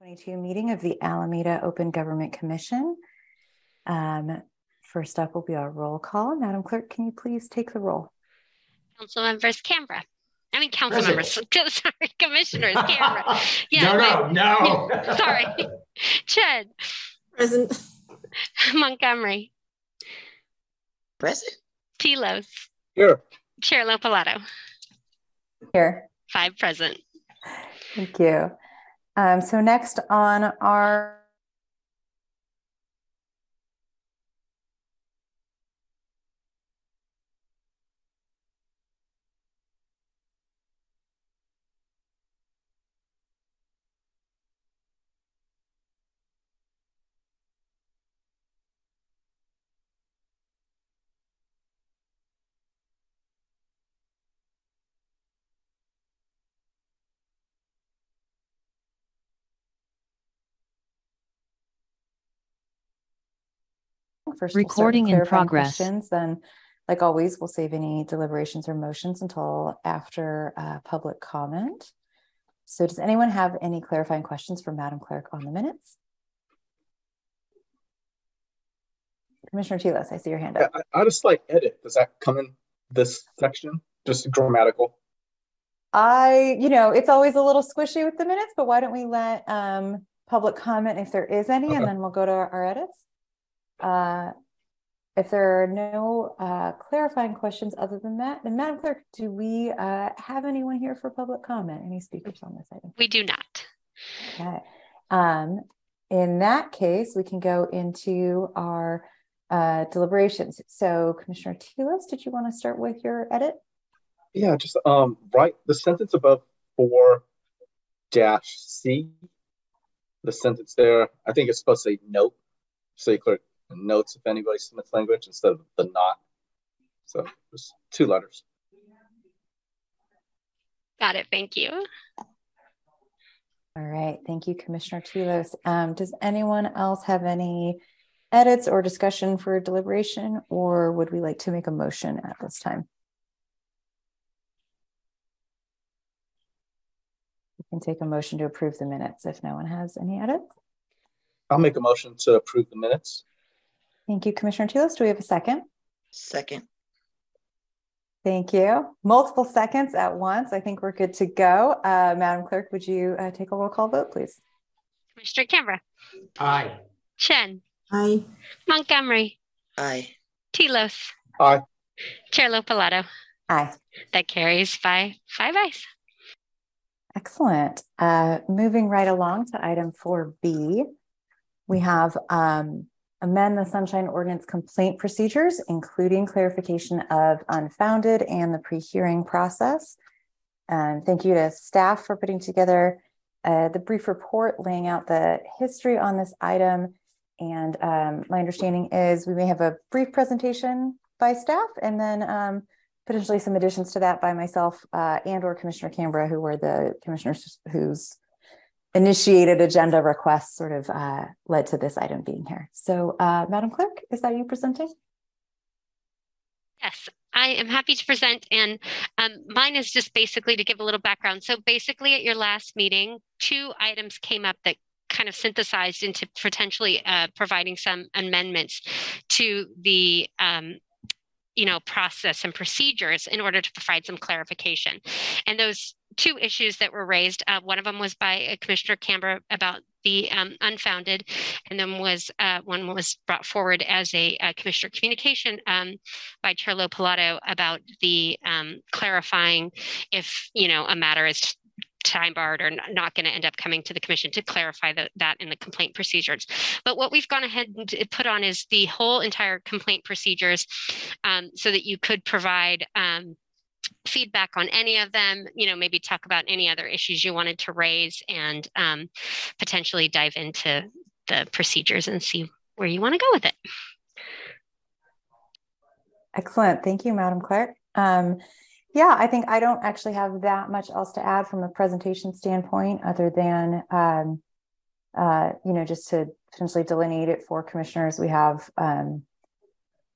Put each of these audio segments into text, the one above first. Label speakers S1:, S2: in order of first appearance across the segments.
S1: 22 meeting of the Alameda Open Government Commission. Um, first up will be our roll call. Madam Clerk, can you please take the roll?
S2: Council members Cambra. I mean, council members, sorry, commissioners, Cambra.
S3: Yeah, no, no,
S2: no. sorry. Chen.
S4: Present.
S2: Montgomery.
S4: Present.
S2: Tilos.
S3: Here.
S2: Chair LoPilato.
S1: Here.
S2: Five present.
S1: Thank you. Um, so next on our first we'll start with
S5: Recording in progress.
S1: questions, Then, like always, we'll save any deliberations or motions until after uh, public comment. So does anyone have any clarifying questions for Madam Clerk on the minutes? Commissioner Tilos, I see your hand
S3: Yeah,
S1: up.
S3: I, I just like edit. Does that come in this section? Just grammatical.
S1: I, you know, it's always a little squishy with the minutes, but why don't we let um public comment if there is any, and then we'll go to our our edits. Uh, if there are no uh clarifying questions other than that, then Madam Clerk, do we uh have anyone here for public comment? Any speakers on this item?
S2: We do not.
S1: Okay. Um, in that case, we can go into our uh deliberations. So Commissioner Tilos, did you want to start with your edit?
S3: Yeah, just um, right. The sentence above four dash C. The sentence there. I think it's supposed to say note. So you click notes if anybody submits language instead of the not. So just two letters.
S2: Got it. Thank you.
S1: All right, thank you, Commissioner Tilos. Um, does anyone else have any edits or discussion for deliberation, or would we like to make a motion at this time? We can take a motion to approve the minutes if no one has any edits.
S3: I'll make a motion to approve the minutes.
S1: Thank you, Commissioner Tilos. Do we have a second?
S4: Second.
S1: Thank you. Multiple seconds at once. I think we're good to go. Uh, Madam Clerk, would you uh, take a roll call vote, please?
S2: Commissioner Cambra.
S3: Aye.
S2: Chen.
S4: Aye.
S2: Montgomery.
S4: Aye.
S2: Tilos.
S3: Aye.
S2: Chair LoPilato.
S1: Aye.
S2: That carries by five ayes.
S1: Excellent. Uh, moving right along to item four B, we have um, amend the Sunshine Ordinance complaint procedures, including clarification of unfounded and the pre-hearing process. And thank you to staff for putting together uh, the brief report laying out the history on this item. And um, my understanding is we may have a brief presentation by staff and then um, potentially some additions to that by myself uh, and or Commissioner Cambra, who were the commissioners whose initiated agenda requests sort of uh, led to this item being here. So, uh, Madam Clerk, is that you presenting?
S2: Yes, I am happy to present. And um, mine is just basically to give a little background. So basically at your last meeting, two items came up that kind of synthesized into potentially uh, providing some amendments to the um, you know process and procedures in order to provide some clarification. And those two issues that were raised uh, one of them was by uh, commissioner Cambra about the um, unfounded and then was uh, one was brought forward as a, uh commissioner communication um, by chair Palato about the um, clarifying if you know a matter is time barred or not going to end up coming to the commission to clarify the, that in the complaint procedures. But what we've gone ahead and put on is the whole entire complaint procedures um, so that you could provide um, feedback on any of them, you know, maybe talk about any other issues you wanted to raise and um, potentially dive into the procedures and see where you want to go with it.
S1: Excellent. Thank you, Madam Clerk. Um, yeah, I think I don't actually have that much else to add from a presentation standpoint, other than um, uh, you know, just to potentially delineate it for commissioners. We have um,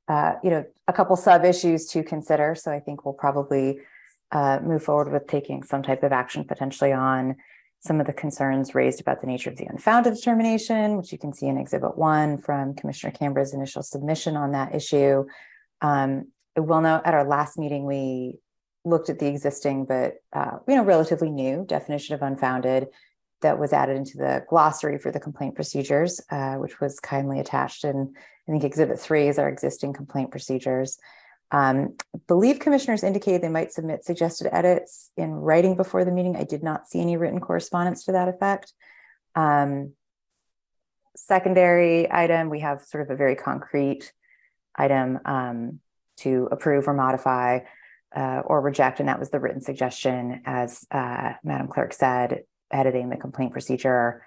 S1: uh, you know, a couple sub issues to consider. So I think we'll probably uh, move forward with taking some type of action potentially on some of the concerns raised about the nature of the unfounded determination, which you can see in Exhibit 1 from Commissioner Cambra's initial submission on that issue. Um, will note at our last meeting, we looked at the existing but uh, you know relatively new definition of unfounded that was added into the glossary for the complaint procedures, uh, which was kindly attached. And I think Exhibit 3 is our existing complaint procedures. Um, believe commissioners indicated they might submit suggested edits in writing before the meeting. I did not see any written correspondence to that effect. Um, secondary item, we have sort of a very concrete item um, to approve or modify uh, or reject, and that was the written suggestion, as uh, Madam Clerk said, editing the complaint procedure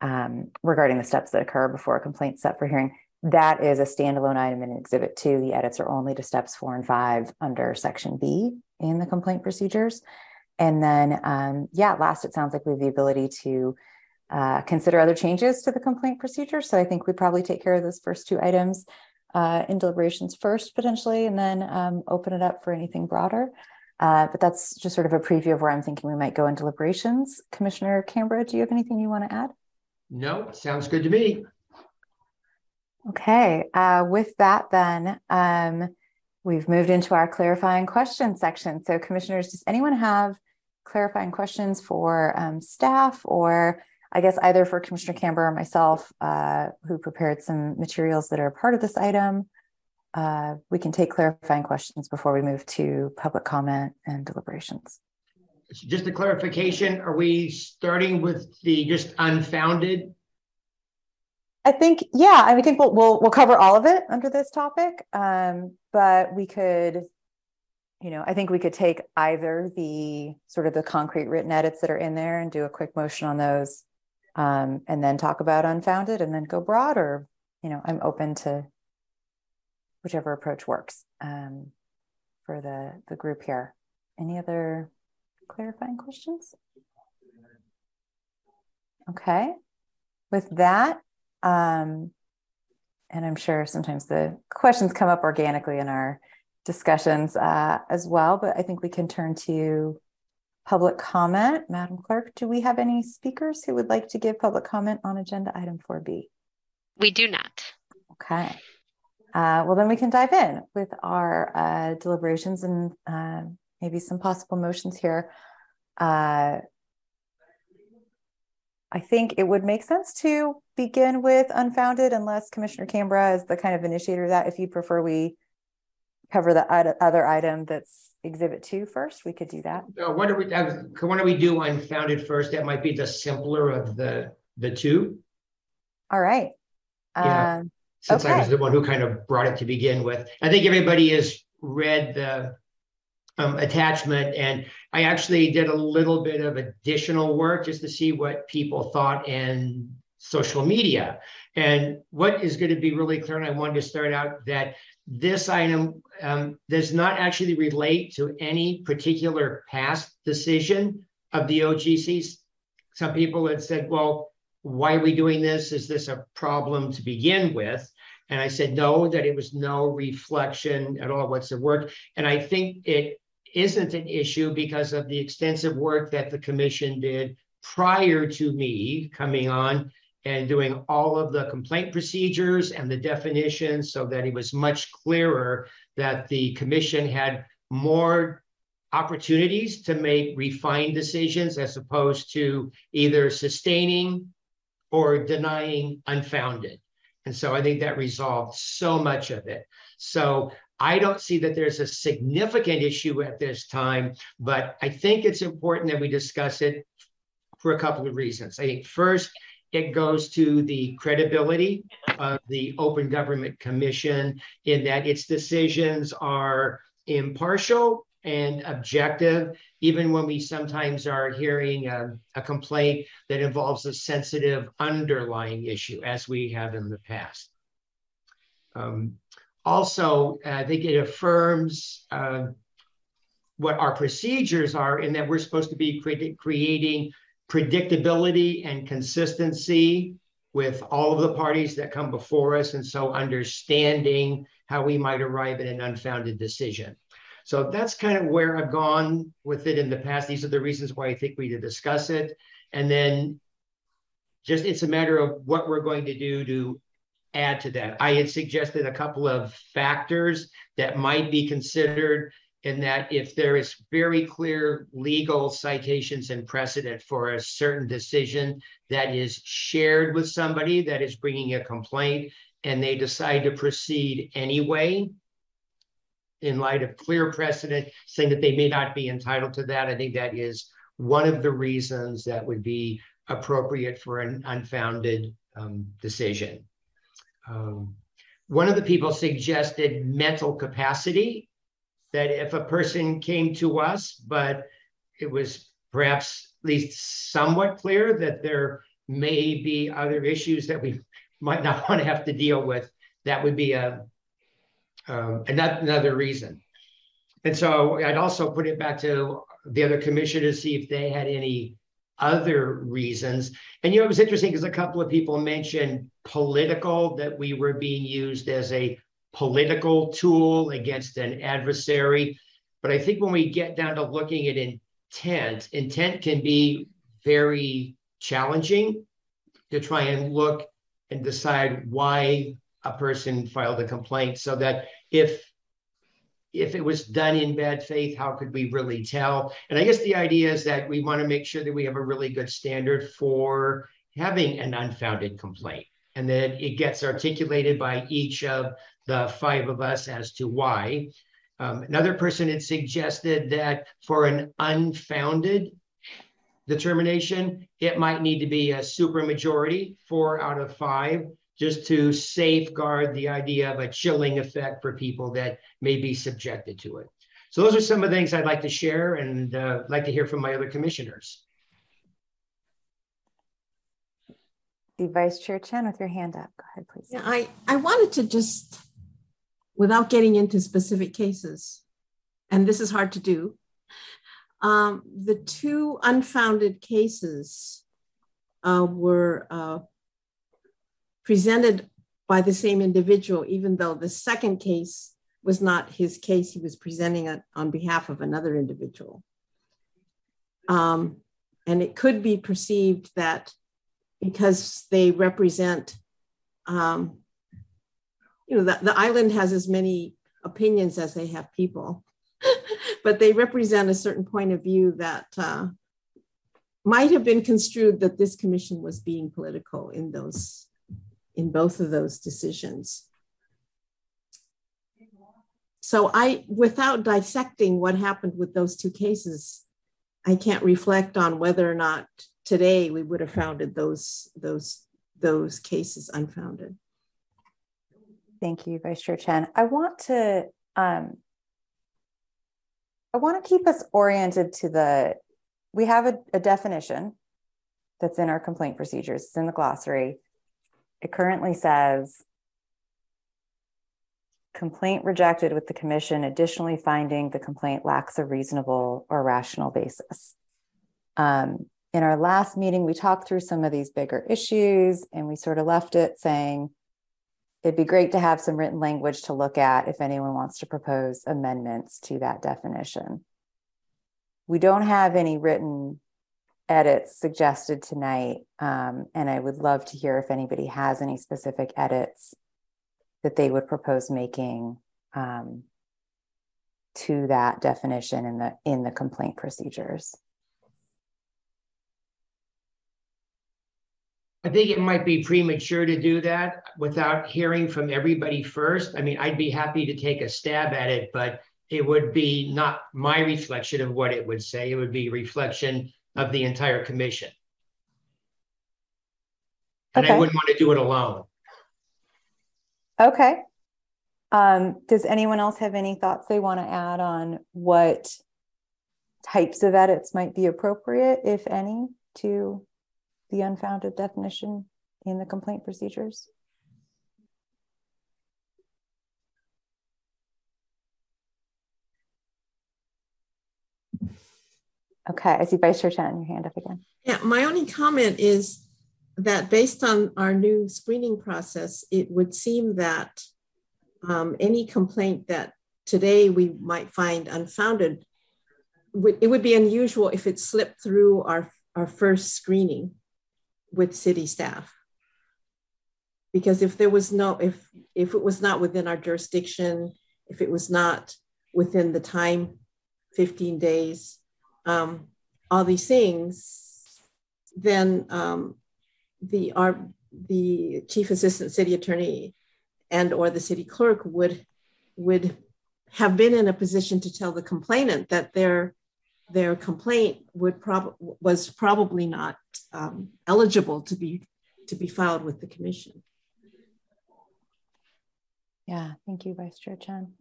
S1: um, regarding the steps that occur before a complaint set for hearing. That is a standalone item in Exhibit 2. The edits are only to steps 4 and 5 under Section B in the complaint procedures. And then, um, yeah, last, it sounds like we have the ability to uh, consider other changes to the complaint procedure. So I think we probably take care of those first two items uh, in deliberations first, potentially, and then um, open it up for anything broader. Uh, but that's just sort of a preview of where I'm thinking we might go in deliberations. Commissioner Cambra, do you have anything you want to add?
S5: No, sounds good to me.
S1: Okay, uh, with that then, um, we've moved into our clarifying questions section. So commissioners, does anyone have clarifying questions for um, staff or I guess either for Commissioner Cambra or myself, uh, who prepared some materials that are part of this item? Uh, we can take clarifying questions before we move to public comment and deliberations.
S5: Just a clarification, are we starting with the just unfounded
S1: I think, yeah, I think we'll we'll we'll cover all of it under this topic. Um, but we could, you know, I think we could take either the sort of the concrete written edits that are in there and do a quick motion on those, um, and then talk about unfounded and then go broader you know, I'm open to whichever approach works um, for the the group here. Any other clarifying questions? Okay. With that, um, and I'm sure sometimes the questions come up organically in our discussions uh, as well, but I think we can turn to public comment. Madam Clerk, do we have any speakers who would like to give public comment on agenda item 4B?
S2: We do not.
S1: Okay. Uh, well, then we can dive in with our uh, deliberations and uh, maybe some possible motions here. Uh, I think it would make sense to begin with unfounded unless Commissioner Cambra is the kind of initiator that. If you prefer we cover the other item that's exhibit two first, we could do that.
S5: Uh, what do we, uh, why don't we do unfounded first? That might be the simpler of the, the two.
S1: All right.
S5: Yeah. Um, Since okay. I was the one who kind of brought it to begin with. I think everybody has read the um, attachment. And I actually did a little bit of additional work just to see what people thought in social media. And what is going to be really clear, and I wanted to start out that this item um, does not actually relate to any particular past decision of the OGCs. Some people had said, well, why are we doing this? Is this a problem to begin with? And I said, no, that it was no reflection at all what's the work. And I think it isn't an issue because of the extensive work that the commission did prior to me coming on and doing all of the complaint procedures and the definitions so that it was much clearer that the commission had more opportunities to make refined decisions as opposed to either sustaining or denying unfounded. And so I think that resolved so much of it. So I don't see that there's a significant issue at this time, but I think it's important that we discuss it for a couple of reasons. I think first, it goes to the credibility of the Open Government Commission in that its decisions are impartial and objective, even when we sometimes are hearing a, a, complaint that involves a sensitive underlying issue, as we have in the past. Um, also, I think it affirms uh, what our procedures are in that we're supposed to be cre- creating predictability and consistency with all of the parties that come before us. And so understanding how we might arrive at an unfounded decision. So that's kind of where I've gone with it in the past. These are the reasons why I think we need to discuss it. And then just it's a matter of what we're going to do to add to that. I had suggested a couple of factors that might be considered in that if there is very clear legal citations and precedent for a certain decision that is shared with somebody that is bringing a complaint and they decide to proceed anyway in light of clear precedent saying that they may not be entitled to that i think that is one of the reasons that would be appropriate for an unfounded um, decision. Um, one of the people suggested mental capacity that if a person came to us, but it was perhaps at least somewhat clear that there may be other issues that we might not want to have to deal with, that would be a um, another reason. And so I'd also put it back to the other commission to see if they had any other reasons. And you know, it was interesting because a couple of people mentioned political, that we were being used as a political tool against an adversary. But I think when we get down to looking at intent, intent can be very challenging to try and look and decide why a person filed a complaint so that if if it was done in bad faith, how could we really tell? And I guess the idea is that we want to make sure that we have a really good standard for having an unfounded complaint and that it gets articulated by each of the five of us as to why. Um, another person had suggested that for an unfounded determination, it might need to be a supermajority, four out of five, just to safeguard the idea of a chilling effect for people that may be subjected to it. So those are some of the things I'd like to share and uh, like to hear from my other commissioners.
S1: The Vice Chair Chen with your hand up. Go ahead, please.
S6: Yeah, I, I wanted to just without getting into specific cases, and this is hard to do, um, the two unfounded cases uh, were uh, presented by the same individual, even though the second case was not his case, he was presenting it on behalf of another individual. Um, and it could be perceived that because they represent um, you know, the, the island has as many opinions as they have people, but they represent a certain point of view that uh, might have been construed that this commission was being political in those, in both of those decisions. So I, without dissecting what happened with those two cases, I can't reflect on whether or not today we would have founded those those those cases unfounded.
S1: Thank you, Vice Chair Chen. I want to um, I want to keep us oriented to the we have a, a definition that's in our complaint procedures. It's in the glossary. It currently says complaint rejected with the commission additionally finding the complaint lacks a reasonable or rational basis. Um, in our last meeting, we talked through some of these bigger issues and we sort of left it saying it'd be great to have some written language to look at if anyone wants to propose amendments to that definition. We don't have any written edits suggested tonight, um, and I would love to hear if anybody has any specific edits that they would propose making um, to that definition in the in the complaint procedures.
S5: I think it might be premature to do that without hearing from everybody first. I mean, I'd be happy to take a stab at it, but it would be not my reflection of what it would say. It would be reflection of the entire commission. And okay. I wouldn't want to do it alone.
S1: Okay. Um, does anyone else have any thoughts they want to add on what types of edits might be appropriate, if any, to the unfounded definition in the complaint procedures? Okay, I see Vice Chair Chen, your hand up again.
S6: Yeah, my only comment is that based on our new screening process, it would seem that um, any complaint that today we might find unfounded, it would be unusual if it slipped through our our first screening with city staff. Because if there was no, if if it was not within our jurisdiction, if it was not within the time, 15 days, um, all these things, then um, the our the chief assistant city attorney and or the city clerk would would have been in a position to tell the complainant that their their complaint would prob- was probably not um, eligible to be to be filed with the commission.
S1: Yeah, thank you, Vice Chair Chen.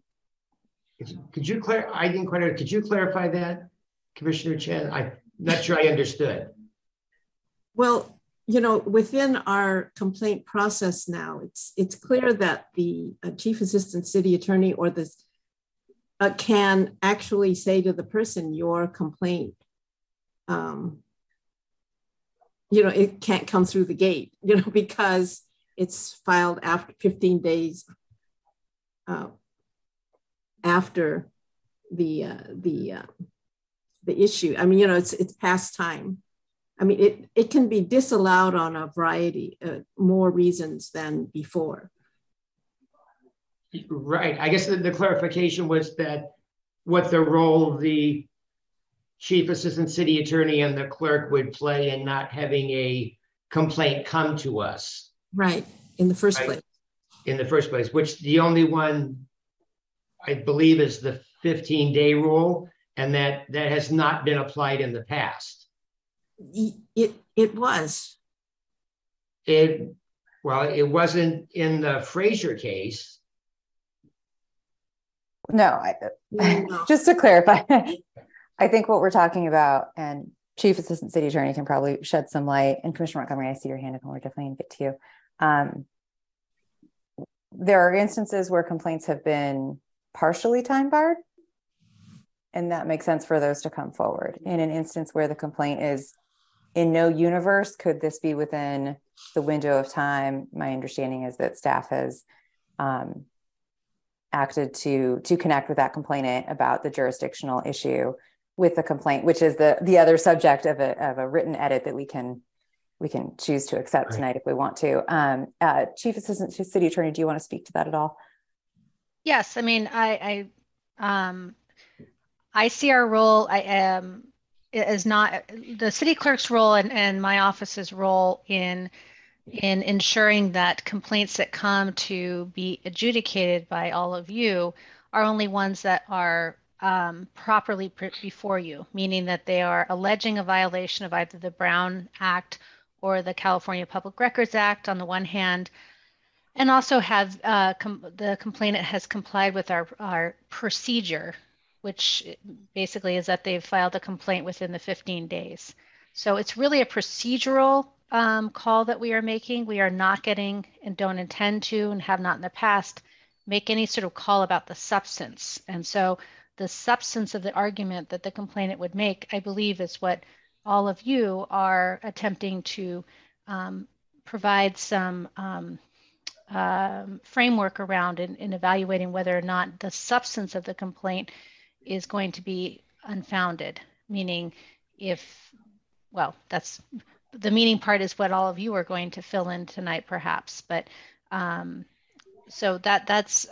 S5: Could you clear? I didn't quite. Could you clarify that, Commissioner Chen? I'm not sure I understood.
S6: Well, you know, within our complaint process now, it's it's clear that the uh, chief assistant city attorney or the uh, can actually say to the person, your complaint, um, you know, it can't come through the gate, you know, because it's filed after 15 days uh, after the uh, the uh, the issue. I mean, you know, it's it's past time. I mean, it it can be disallowed on a variety uh, more reasons than before.
S5: Right. I guess the, the clarification was that what the role of the chief assistant city attorney and the clerk would play in not having a complaint come to us.
S6: Right. In the first right? place.
S5: In the first place, which the only one I believe is the 15 day rule, and that that has not been applied in the past.
S6: It it was.
S5: It well, it wasn't in the Frazier case.
S1: No, I, no. just to clarify, I think what we're talking about, and Chief Assistant City Attorney can probably shed some light. And Commissioner Montgomery, I see your hand and we're definitely going to get to you. Um, there are instances where complaints have been partially time barred, and that makes sense for those to come forward. In an instance where the complaint is in no universe, could this be within the window of time? My understanding is that staff has um, acted to to connect with that complainant about the jurisdictional issue with the complaint, which is the the other subject of a of a written edit that we can we can choose to accept right. tonight if we want to. Um, uh, Chief Assistant to City Attorney, do you want to speak to that at all?
S7: Yes, I mean, I I um, I see our role. I am is not the city clerk's role and, and my office's role in in ensuring that complaints that come to be adjudicated by all of you are only ones that are um, properly pr- before you, meaning that they are alleging a violation of either the Brown Act or the California Public Records Act on the one hand, and also have uh, com- the complainant has complied with our, our procedure, which basically is that they've filed a complaint within the 15 days. So it's really a procedural um, call that we are making. We are not getting and don't intend to and have not in the past make any sort of call about the substance. And so the substance of the argument that the complainant would make, I believe, is what all of you are attempting to um, provide some um, um, framework around in, in evaluating whether or not the substance of the complaint is going to be unfounded, meaning if, well, that's the meaning part is what all of you are going to fill in tonight, perhaps. But um, so that that's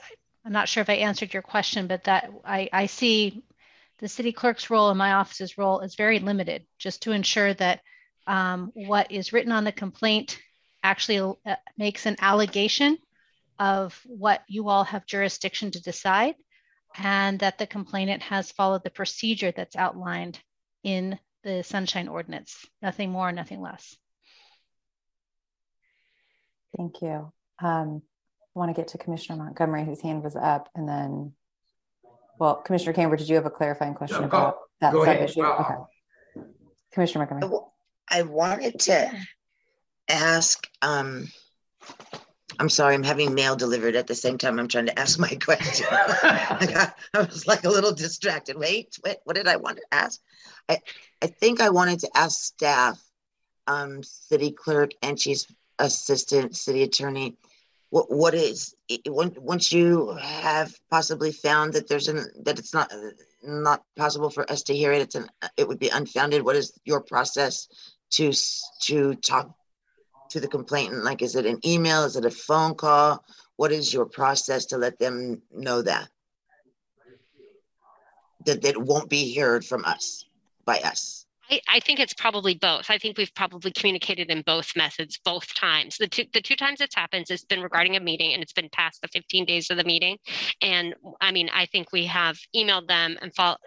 S7: I'm not sure if I answered your question, but that I, I see the city clerk's role and my office's role is very limited, just to ensure that um, what is written on the complaint actually uh, makes an allegation of what you all have jurisdiction to decide, and that the complainant has followed the procedure that's outlined in the sunshine ordinance, nothing more, nothing less.
S1: Thank you. Um, I want to get to Commissioner Montgomery, whose hand was up, and then, well, Commissioner Cambra, did you have a clarifying question about that sub issue? Okay. Commissioner Montgomery.
S4: I wanted to ask, um, I'm sorry, I'm having mail delivered at the same time I'm trying to ask my question. I, got, I was like a little distracted. Wait, wait, what did I want to ask? I, I think I wanted to ask staff, um, city clerk and chief assistant city attorney, what what is once you have possibly found that there's an that it's not not possible for us to hear it it's an it would be unfounded what is your process to to talk to the complainant? Like is it an email? Is it a phone call? What is your process to let them know that? That it won't be heard from us by us
S2: I, I, think it's probably both. I think we've probably communicated in both methods, both times. The two the two times it's happened, it's been regarding a meeting and it's been past the 15 days of the meeting. And I mean, I think we have emailed them and follow.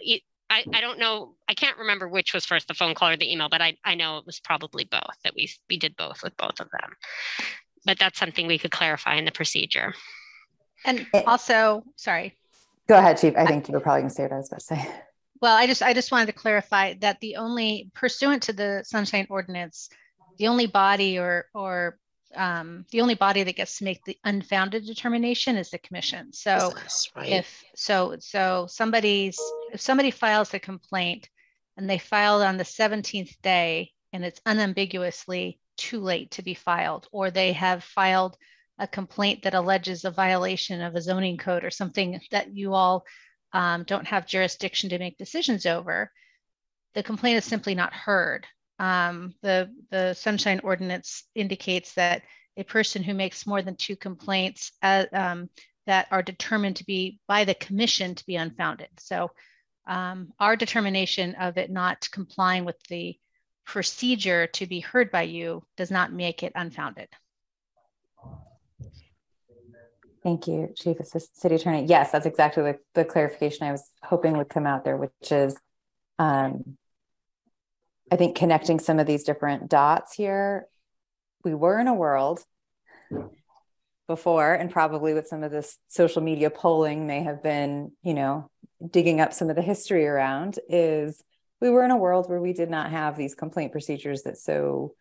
S2: I, I don't know. I can't remember which was first, the phone call or the email, but I, I know it was probably both that we we did both with both of them. But that's something we could clarify in the procedure.
S7: And eh. also, sorry.
S1: Go ahead, Chief. I think you were probably going to say what I was about to say.
S7: Well, I just I just wanted to clarify that the only pursuant to the Sunshine Ordinance, the only body or or um, the only body that gets to make the unfounded determination is the commission. So right. if so so somebody's if somebody files a complaint and they filed on the 17th day and it's unambiguously too late to be filed, or they have filed a complaint that alleges a violation of a zoning code or something that you all um, don't have jurisdiction to make decisions over, the complaint is simply not heard. Um, the, the Sunshine Ordinance indicates that a person who makes more than two complaints uh, um, that are determined to be by the commission to be unfounded. So um, our determination of it not complying with the procedure to be heard by you does not make it unfounded.
S1: Thank you, Chief Assistant City Attorney. Yes, that's exactly the, the clarification I was hoping would come out there, which is, um, I think connecting some of these different dots here. We were in a world before, and probably with some of this social media polling may have been, you know, digging up some of the history around, is we were in a world where we did not have these complaint procedures that so,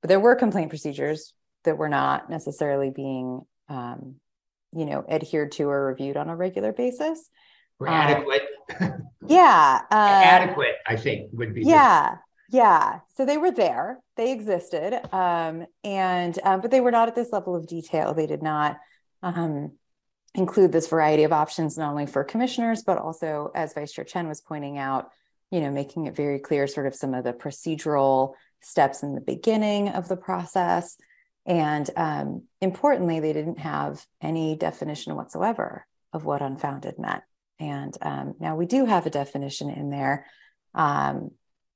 S1: but there were complaint procedures that were not necessarily being um, you know adhered to or reviewed on a regular basis.
S5: Um, adequate.
S1: Yeah uh,
S5: adequate i think would be
S1: yeah the- yeah. So they were there. They existed um, and um, but they were not at this level of detail. They did not um, include this variety of options not only for commissioners but also as vice chair chen was pointing out you know making it very clear sort of some of the procedural steps in the beginning of the process and um, importantly, they didn't have any definition whatsoever of what unfounded meant. And um, now we do have a definition in there, um,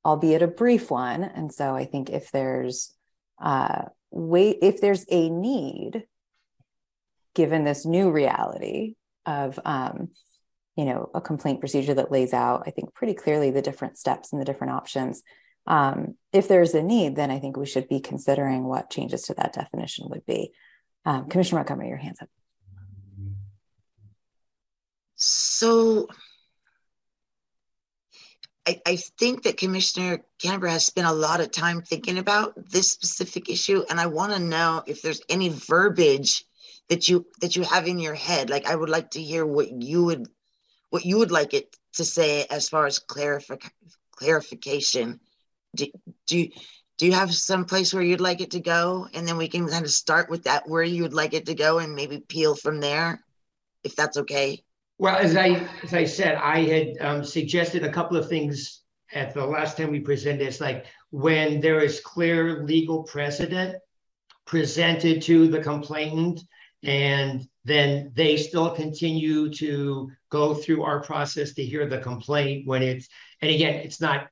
S1: albeit a brief one. And so I think if there's uh, wait, if there's a need, given this new reality of um, you know a complaint procedure that lays out, I think pretty clearly the different steps and the different options um, if there's a need, then I think we should be considering what changes to that definition would be. Um, Commissioner Montgomery, your hands up.
S4: So I, I think that Commissioner Cambra has spent a lot of time thinking about this specific issue, and I want to know if there's any verbiage that you that you have in your head. Like I would like to hear what you would what you would like it to say as far as clarific- clarification do, do, do you have some place where you'd like it to go? And then we can kind of start with that, where you would like it to go and maybe peel from there, if that's okay.
S5: Well, as I as I said, I had um, suggested a couple of things at the last time we presented. It's like when there is clear legal precedent presented to the complainant, and then they still continue to go through our process to hear the complaint when it's and again, it's not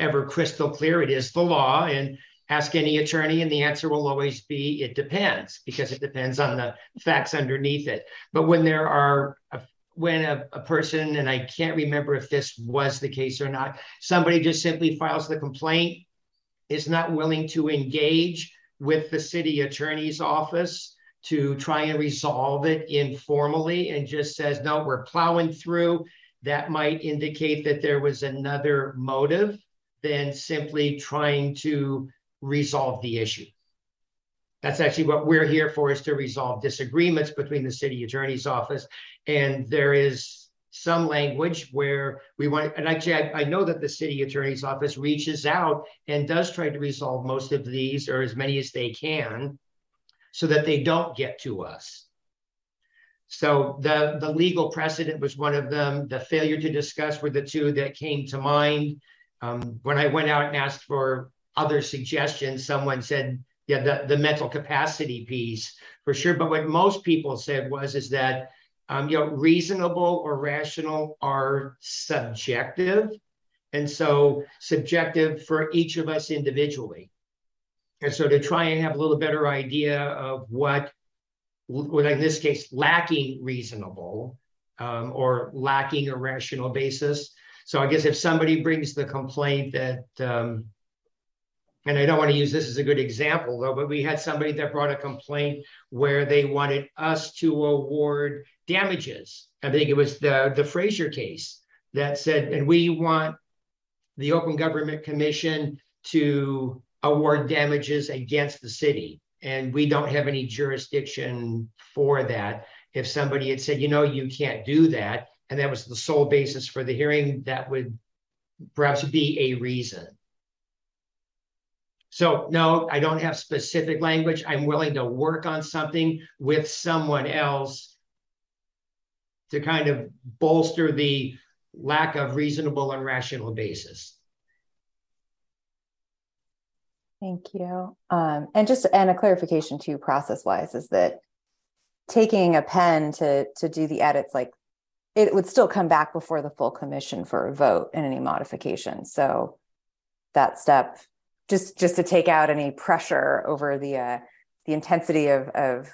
S5: ever crystal clear. It is the law. And ask any attorney, and the answer will always be it depends, because it depends on the facts underneath it. But when there are a, when a, a, person, and I can't remember if this was the case or not, somebody just simply files the complaint, is not willing to engage with the city attorney's office to try and resolve it informally and just says, no, we're plowing through, that might indicate that there was another motive than simply trying to resolve the issue. That's actually what we're here for is to resolve disagreements between the city attorney's office. And there is some language where we want, and actually I, I know that the city attorney's office reaches out and does try to resolve most of these or as many as they can. so that they don't get to us. So the, the legal precedent was one of them. The failure to discuss were the two that came to mind. Um, when I went out and asked for other suggestions, someone said, yeah, the, the mental capacity piece for sure. But what most people said was, is that, um, you know, reasonable or rational are subjective. And so subjective for each of us individually. And so to try and have a little better idea of what, what in this case, lacking reasonable um, or lacking a rational basis. So I guess if somebody brings the complaint that, um, and I don't want to use this as a good example though, but we had somebody that brought a complaint where they wanted us to award damages. I think it was the, the Fraser case that said, and we want the Open Government Commission to award damages against the city. And we don't have any jurisdiction for that. If somebody had said, you know, you can't do that, and that was the sole basis for the hearing, that would perhaps be a reason. So no, I don't have specific language. I'm willing to work on something with someone else to kind of bolster the lack of reasonable and rational basis.
S1: Thank you. Um, and just and a clarification too, process wise, is that taking a pen to to do the edits, like it would still come back before the full commission for a vote and any modification. So that step, just just to take out any pressure over the uh, the intensity of of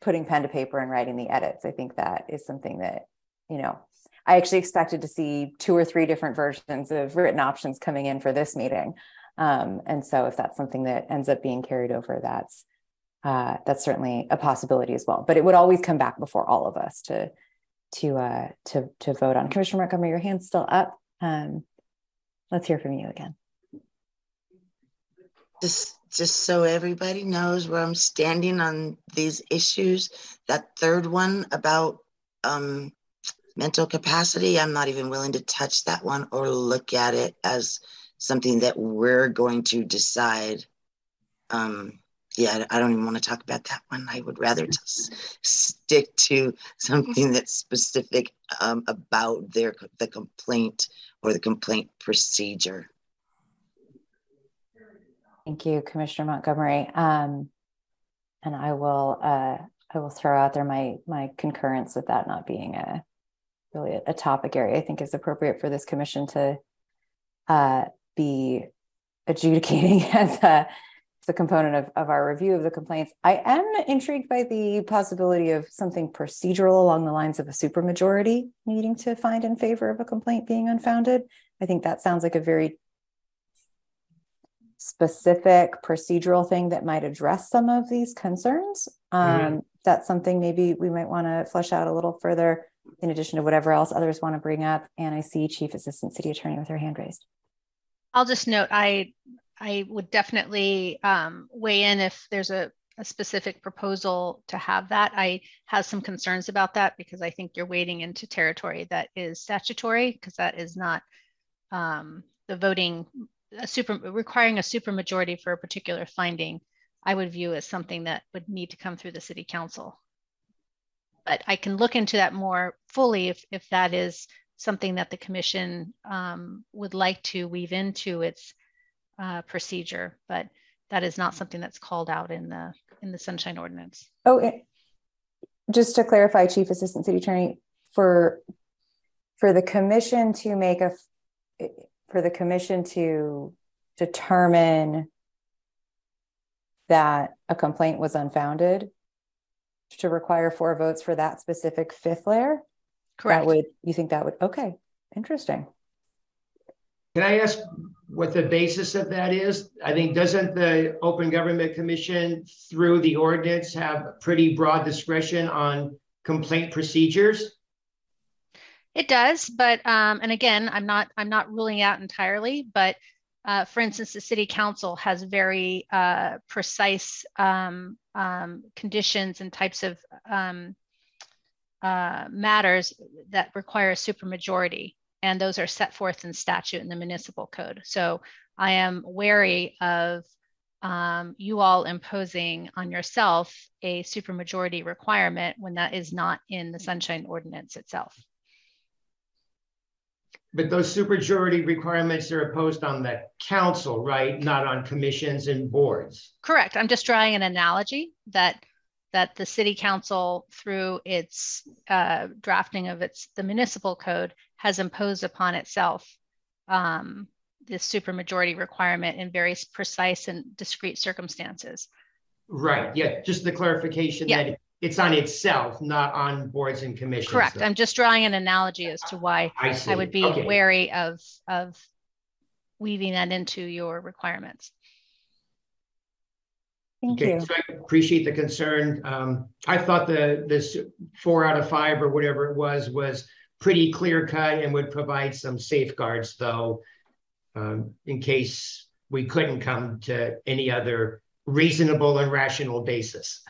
S1: putting pen to paper and writing the edits. I think that is something that you know I actually expected to see two or three different versions of written options coming in for this meeting. Um, and so if that's something that ends up being carried over, that's uh, that's certainly a possibility as well. But it would always come back before all of us to to uh, to to vote on. Commissioner Montgomery, your hand's still up. Um, let's hear from you again.
S4: Just just so everybody knows where I'm standing on these issues. That third one about um, mental capacity, I'm not even willing to touch that one or look at it as something that we're going to decide. Um, yeah, I don't even want to talk about that one. I would rather just stick to something that's specific um, about their the complaint or the complaint procedure.
S1: Thank you, Commissioner Montgomery. Um, and I will uh, I will throw out there my my concurrence with that not being a really a, a topic area. I think is appropriate for this commission to uh, be adjudicating as a, as a component of, of our review of the complaints. I am intrigued by the possibility of something procedural along the lines of a supermajority needing to find in favor of a complaint being unfounded. I think that sounds like a very specific procedural thing that might address some of these concerns. Um, mm-hmm. That's something maybe we might want to flesh out a little further in addition to whatever else others want to bring up. And I see Chief Assistant City Attorney with her hand raised.
S7: I'll just note I I would definitely um, weigh in if there's a, a, specific proposal to have that. I have some concerns about that because I think you're wading into territory that is statutory because that is not um, the voting a super requiring a super majority for a particular finding. I would view as something that would need to come through the city council. But I can look into that more fully if, if that is something that the commission um, would like to weave into its uh, procedure, but that is not something that's called out in the in the sunshine ordinance.
S1: Oh, it, just to clarify, Chief Assistant City Attorney, for for the commission to make a for the commission to determine that a complaint was unfounded to require four votes for that specific fifth layer
S7: Correct.
S1: That would you think that would okay, interesting.
S5: Can I ask what the basis of that is? I think doesn't the Open Government Commission through the ordinance have pretty broad discretion on complaint procedures?
S7: It does, but um, and again, I'm not I'm not ruling out entirely, but uh, for instance, the city council has very uh, precise um, um, conditions and types of um, uh, matters that require a supermajority, and those are set forth in statute in the municipal code. So I am wary of um, you all imposing on yourself a supermajority requirement when that is not in the sunshine ordinance itself.
S5: But those supermajority requirements are imposed on the council, right? Not on commissions and boards.
S7: Correct. I'm just drawing an analogy that that the city council, through its uh, drafting of its the municipal code, has imposed upon itself um, this supermajority requirement in very precise and discrete circumstances.
S5: Right. Yeah. Just the clarification yeah. that it's on itself, not on boards and commissions.
S7: Correct. I'm just drawing an analogy as to why I, I would be okay. wary of of weaving that into your requirements.
S1: Thank okay, you. So
S5: I appreciate the concern. Um, I thought the this four out of five or whatever it was was pretty clear cut and would provide some safeguards, though, um, in case we couldn't come to any other reasonable and rational basis.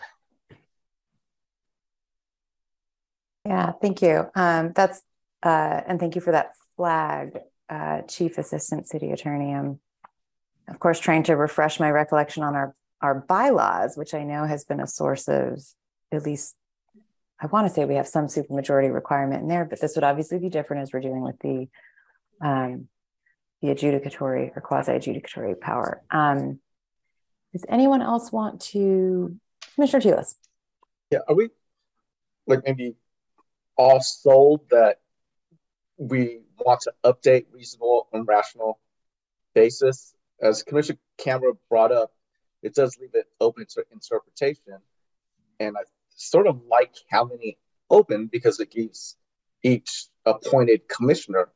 S1: Yeah, thank you. Um, that's uh, and thank you for that flag, uh, Chief Assistant City Attorney. I'm, of course, trying to refresh my recollection on our our bylaws, which I know has been a source of at least I want to say we have some supermajority requirement in there, but this would obviously be different as we're dealing with the um, the adjudicatory or quasi adjudicatory power. Um, does anyone else want to, Commissioner Tilos?
S3: Yeah, are we like maybe all sold that we want to update reasonable and rational basis? As Commissioner Cambra brought up, it does leave it open to interpretation. And I sort of like having it open because it gives each appointed commissioner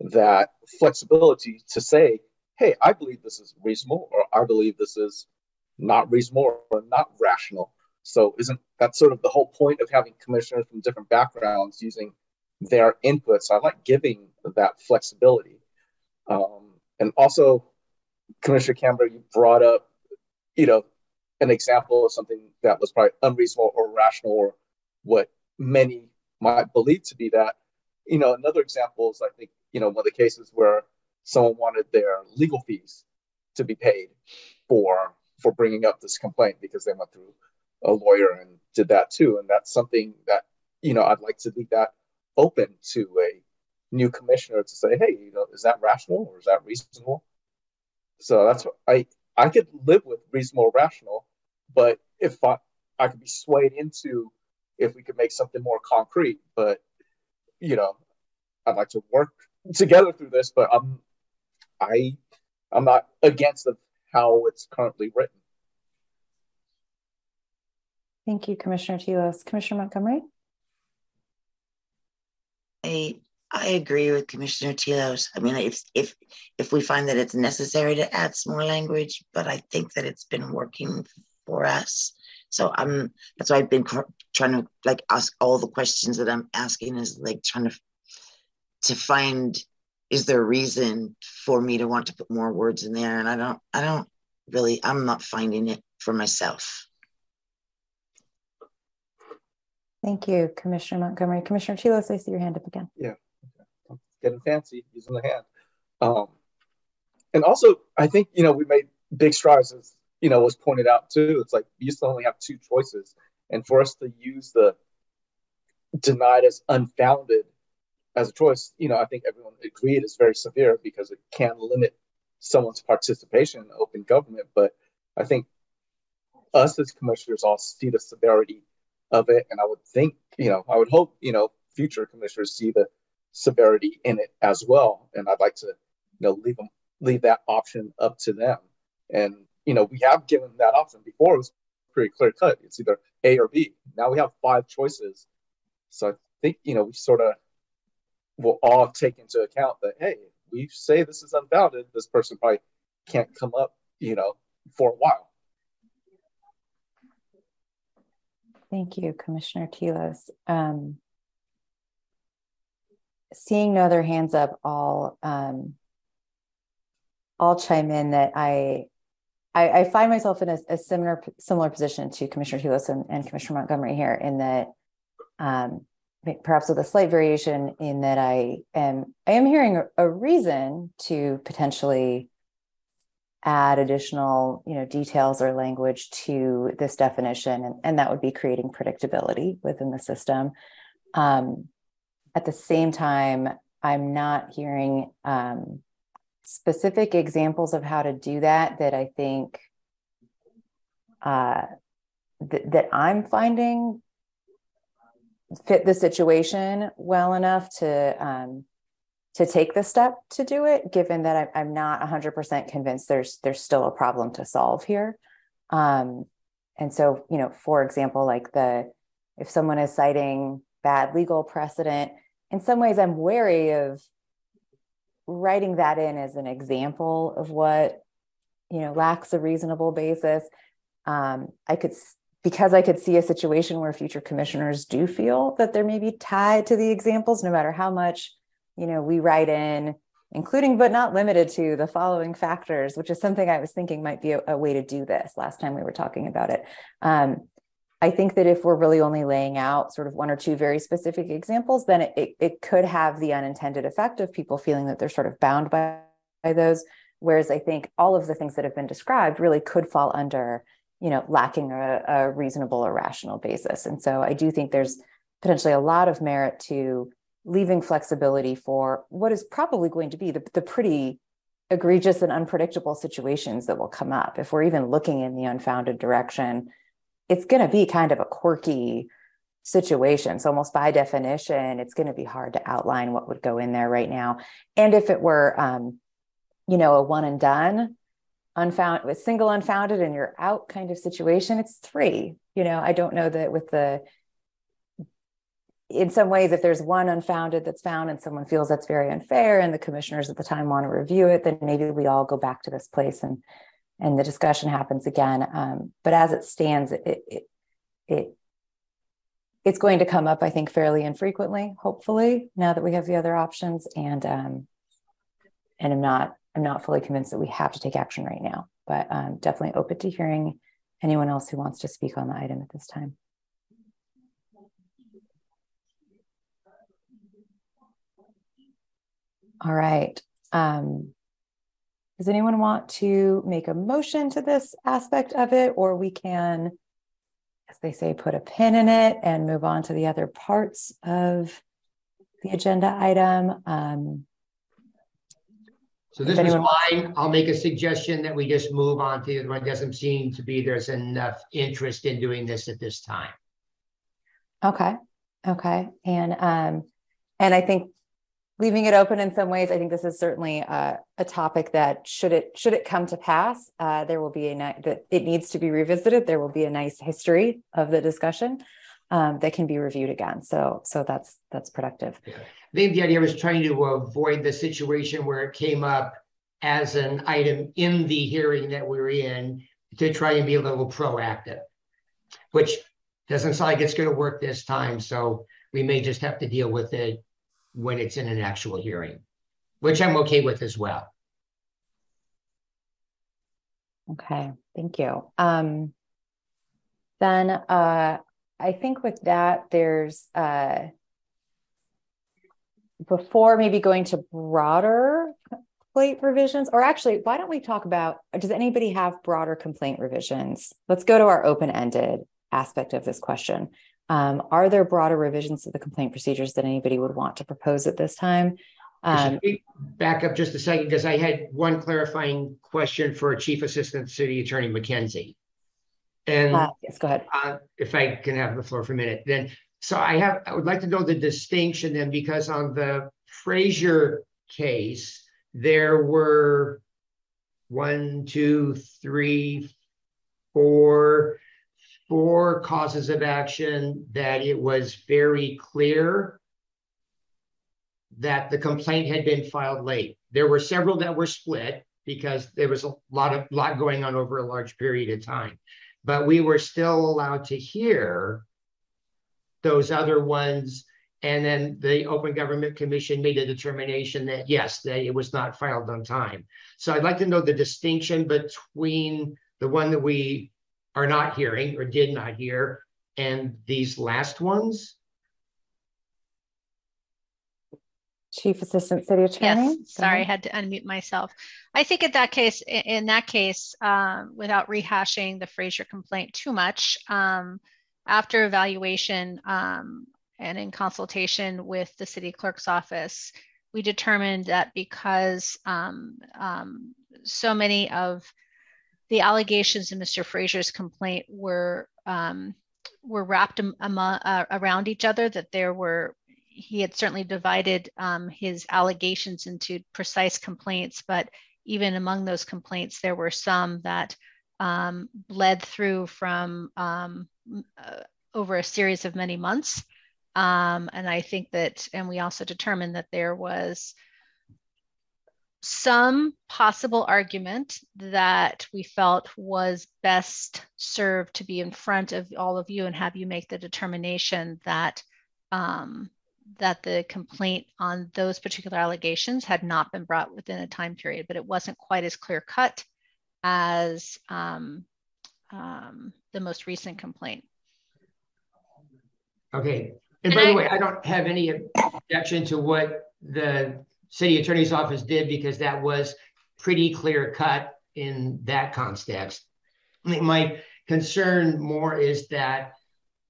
S3: that flexibility to say, hey, I believe this is reasonable, or I believe this is not reasonable or not rational. So, isn't that sort of the whole point of having commissioners from different backgrounds using their inputs? I like giving that flexibility. Um, and also, Commissioner Cambra, you brought up, you know, an example of something that was probably unreasonable or rational or what many might believe to be that. You know, another example is I think, you know, one of the cases where someone wanted their legal fees to be paid for for bringing up this complaint because they went through a lawyer and did that too. And that's something that, you know, I'd like to leave that open to a new commissioner to say, hey, you know, is that rational or is that reasonable? So that's what I I could live with reasonable rational, but if I, I could be swayed into if we could make something more concrete, but you know, I'd like to work together through this, but I'm I I'm not against the, how it's currently written.
S1: Thank you, Commissioner Tilos. Commissioner Montgomery?
S4: I I agree with Commissioner Tilos. I mean, if if if we find that it's necessary to add some more language, but I think that it's been working for us. So I'm that's why I've been trying to like ask all the questions that I'm asking is like trying to to find is there a reason for me to want to put more words in there and I don't I don't really I'm not finding it for myself.
S1: Thank you, Commissioner Montgomery. Commissioner Tilos, I see your hand up again.
S3: Yeah getting fancy using the hand. Um, and also, I think you know we made big strides, as you know was pointed out too. It's like we used to only have two choices, and for us to use the denied as unfounded as a choice, you know, I think everyone agreed is very severe because it can limit someone's participation in open government. But I think us as commissioners all see the severity of it, and I would think, you know, I would hope, you know, future commissioners see the severity in it as well. And I'd like to, you know, leave them leave that option up to them. And you know, we have given that option before. It was pretty clear cut. It's either A or B. Now we have five choices. So I think you know we sort of will all take into account that hey, we say this is unfounded. This person probably can't come up, you know, for a while.
S1: Thank you, Commissioner Tilos. Um, seeing no other hands up, I'll um, I'll chime in that I I, I find myself in a, a, similar similar position to Commissioner Tilos and, and, Commissioner Montgomery here in that um, perhaps with a slight variation in that I am I am hearing a, a reason to potentially add additional, you know, details or language to this definition, and, and that would be creating predictability within the system. Um, at the same time, I'm not hearing um, specific examples of how to do that that I think uh, th- that I'm finding fit the situation well enough to um, to take the step to do it, given that I'm, I'm not 100% convinced there's there's still a problem to solve here. Um, and so, you know, for example, like the if someone is citing bad legal precedent, in some ways, I'm wary of writing that in as an example of what you know lacks a reasonable basis. Um, I could because I could see a situation where future commissioners do feel that they're maybe tied to the examples, no matter how much, you know, we write in, including but not limited to the following factors, which is something I was thinking might be a, a way to do this last time we were talking about it. Um, I think that if we're really only laying out sort of one or two very specific examples, then it, it, it could have the unintended effect of people feeling that they're sort of bound by, by those. Whereas I think all of the things that have been described really could fall under you know, lacking a, a reasonable or rational basis. And so I do think there's potentially a lot of merit to leaving flexibility for what is probably going to be the, the pretty egregious and unpredictable situations that will come up. If we're even looking in the unfounded direction, it's going to be kind of a quirky situation. So, almost by definition, it's going to be hard to outline what would go in there right now. And if it were, um, you know, a one and done, unfound with single unfounded and you're out kind of situation it's three you know i don't know that with the in some ways if there's one unfounded that's found and someone feels that's very unfair and the commissioners at the time want to review it then maybe we all go back to this place and and the discussion happens again um, but as it stands it, it it it's going to come up i think fairly infrequently hopefully now that we have the other options and um and i'm not I'm not fully convinced that we have to take action right now, but um, definitely open to hearing anyone else who wants to speak on the item at this time. All right. Um, does anyone want to make a motion to this aspect of it, or we can, as they say, put a pin in it and move on to the other parts of the agenda item? Um,
S5: so this is fine. I'll make a suggestion that we just move on to the other one. Doesn't seem to be there's enough interest in doing this at this time.
S1: Okay. Okay. And um, and I think leaving it open in some ways, I think this is certainly uh, a topic that should it should it come to pass, uh, there will be a that it needs to be revisited. There will be a nice history of the discussion um, that can be reviewed again. So so that's that's productive.
S5: Yeah. I think the idea was trying to avoid the situation where it came up as an item in the hearing that we are in to try and be a little proactive, which doesn't sound like it's going to work this time. So we may just have to deal with it when it's in an actual hearing, which I'm okay with as well.
S1: Okay, thank you. Um, then uh, I think with that, there's uh, before maybe going to broader complaint revisions, or actually, why don't we talk about does anybody have broader complaint revisions? Let's go to our open ended aspect of this question. Um, are there broader revisions to the complaint procedures that anybody would want to propose at this time?
S5: Um, back up just a second because I had one clarifying question for Chief Assistant City Attorney McKenzie. And
S1: uh, yes, go ahead.
S5: Uh, if I can have the floor for a minute, then so I have, I would like to know the distinction then, because on the Frazier case, there were one, two, three, four, four causes of action that it was very clear that the complaint had been filed late. There were several that were split because there was a lot of lot going on over a large period of time. But we were still allowed to hear those other ones. And then the Open Government Commission made a determination that yes, that it was not filed on time. So I'd like to know the distinction between the one that we are not hearing or did not hear and these last ones.
S1: Chief Assistant City Attorney.
S7: Yes, sorry, I had to unmute myself. I think in that case, in that case, um, without rehashing the Fraser complaint too much, um, after evaluation um, and in consultation with the city clerk's office, we determined that because um, um, so many of the allegations in Mr. Fraser's complaint were um, were wrapped among, uh, around each other, that there were he had certainly divided um, his allegations into precise complaints, but even among those complaints, there were some that um, bled through from um, uh, over a series of many months. Um, and I think that, and we also determined that there was some possible argument that we felt was best served to be in front of all of you and have you make the determination that um, that the complaint on those particular allegations had not been brought within a time period, but it wasn't quite as clear cut as um, um, the most recent complaint.
S5: Okay. And by the way, I don't have any objection to what the city attorney's office did because that was pretty clear cut in that context. I mean, my concern more is that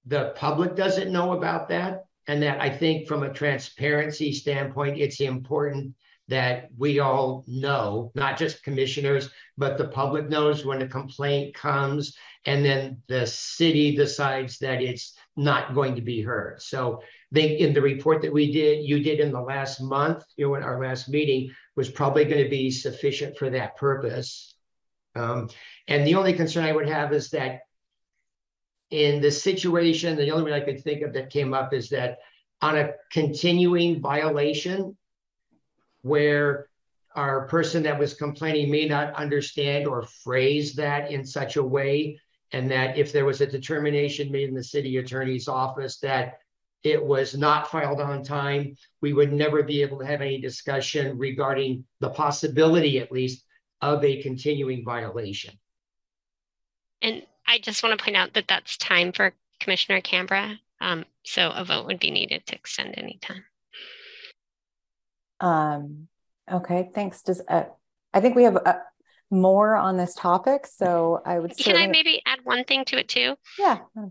S5: the public doesn't know about that and that I think from a transparency standpoint, it's important that we all know, not just commissioners, but the public knows when a complaint comes and then the city decides that it's not going to be heard. So they in the report that we did, you did in the last month, you know, in our last meeting was probably going to be sufficient for that purpose. Um, and the only concern I would have is that in the situation, the only one I could think of that came up is that on a continuing violation where our person that was complaining may not understand or phrase that in such a way and that if there was a determination made in the city attorney's office that it was not filed on time, we would never be able to have any discussion regarding the possibility, at least, of a continuing violation.
S2: And I just want to point out that that's time for Commissioner Cambra. Um, so a vote would be needed to extend any time.
S1: Um, okay, thanks. Does uh, I think we have uh, more on this topic, so I would.
S2: Can I maybe add one thing to it too?
S1: Yeah.
S2: Um,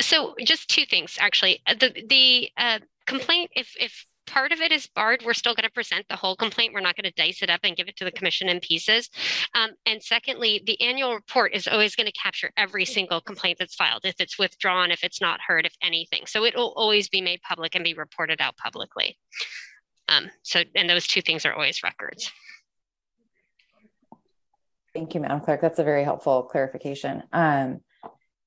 S2: so just two things actually. Uh, the the uh, complaint, if if part of it is barred, we're still going to present the whole complaint. We're not going to dice it up and give it to the commission in pieces. Um, and secondly, the annual report is always going to capture every single complaint that's filed, if it's withdrawn, if it's not heard, if anything. So it will always be made public and be reported out publicly. Um, so, and those two things are always records.
S1: Thank you, Madam Clerk. That's a very helpful clarification. Um,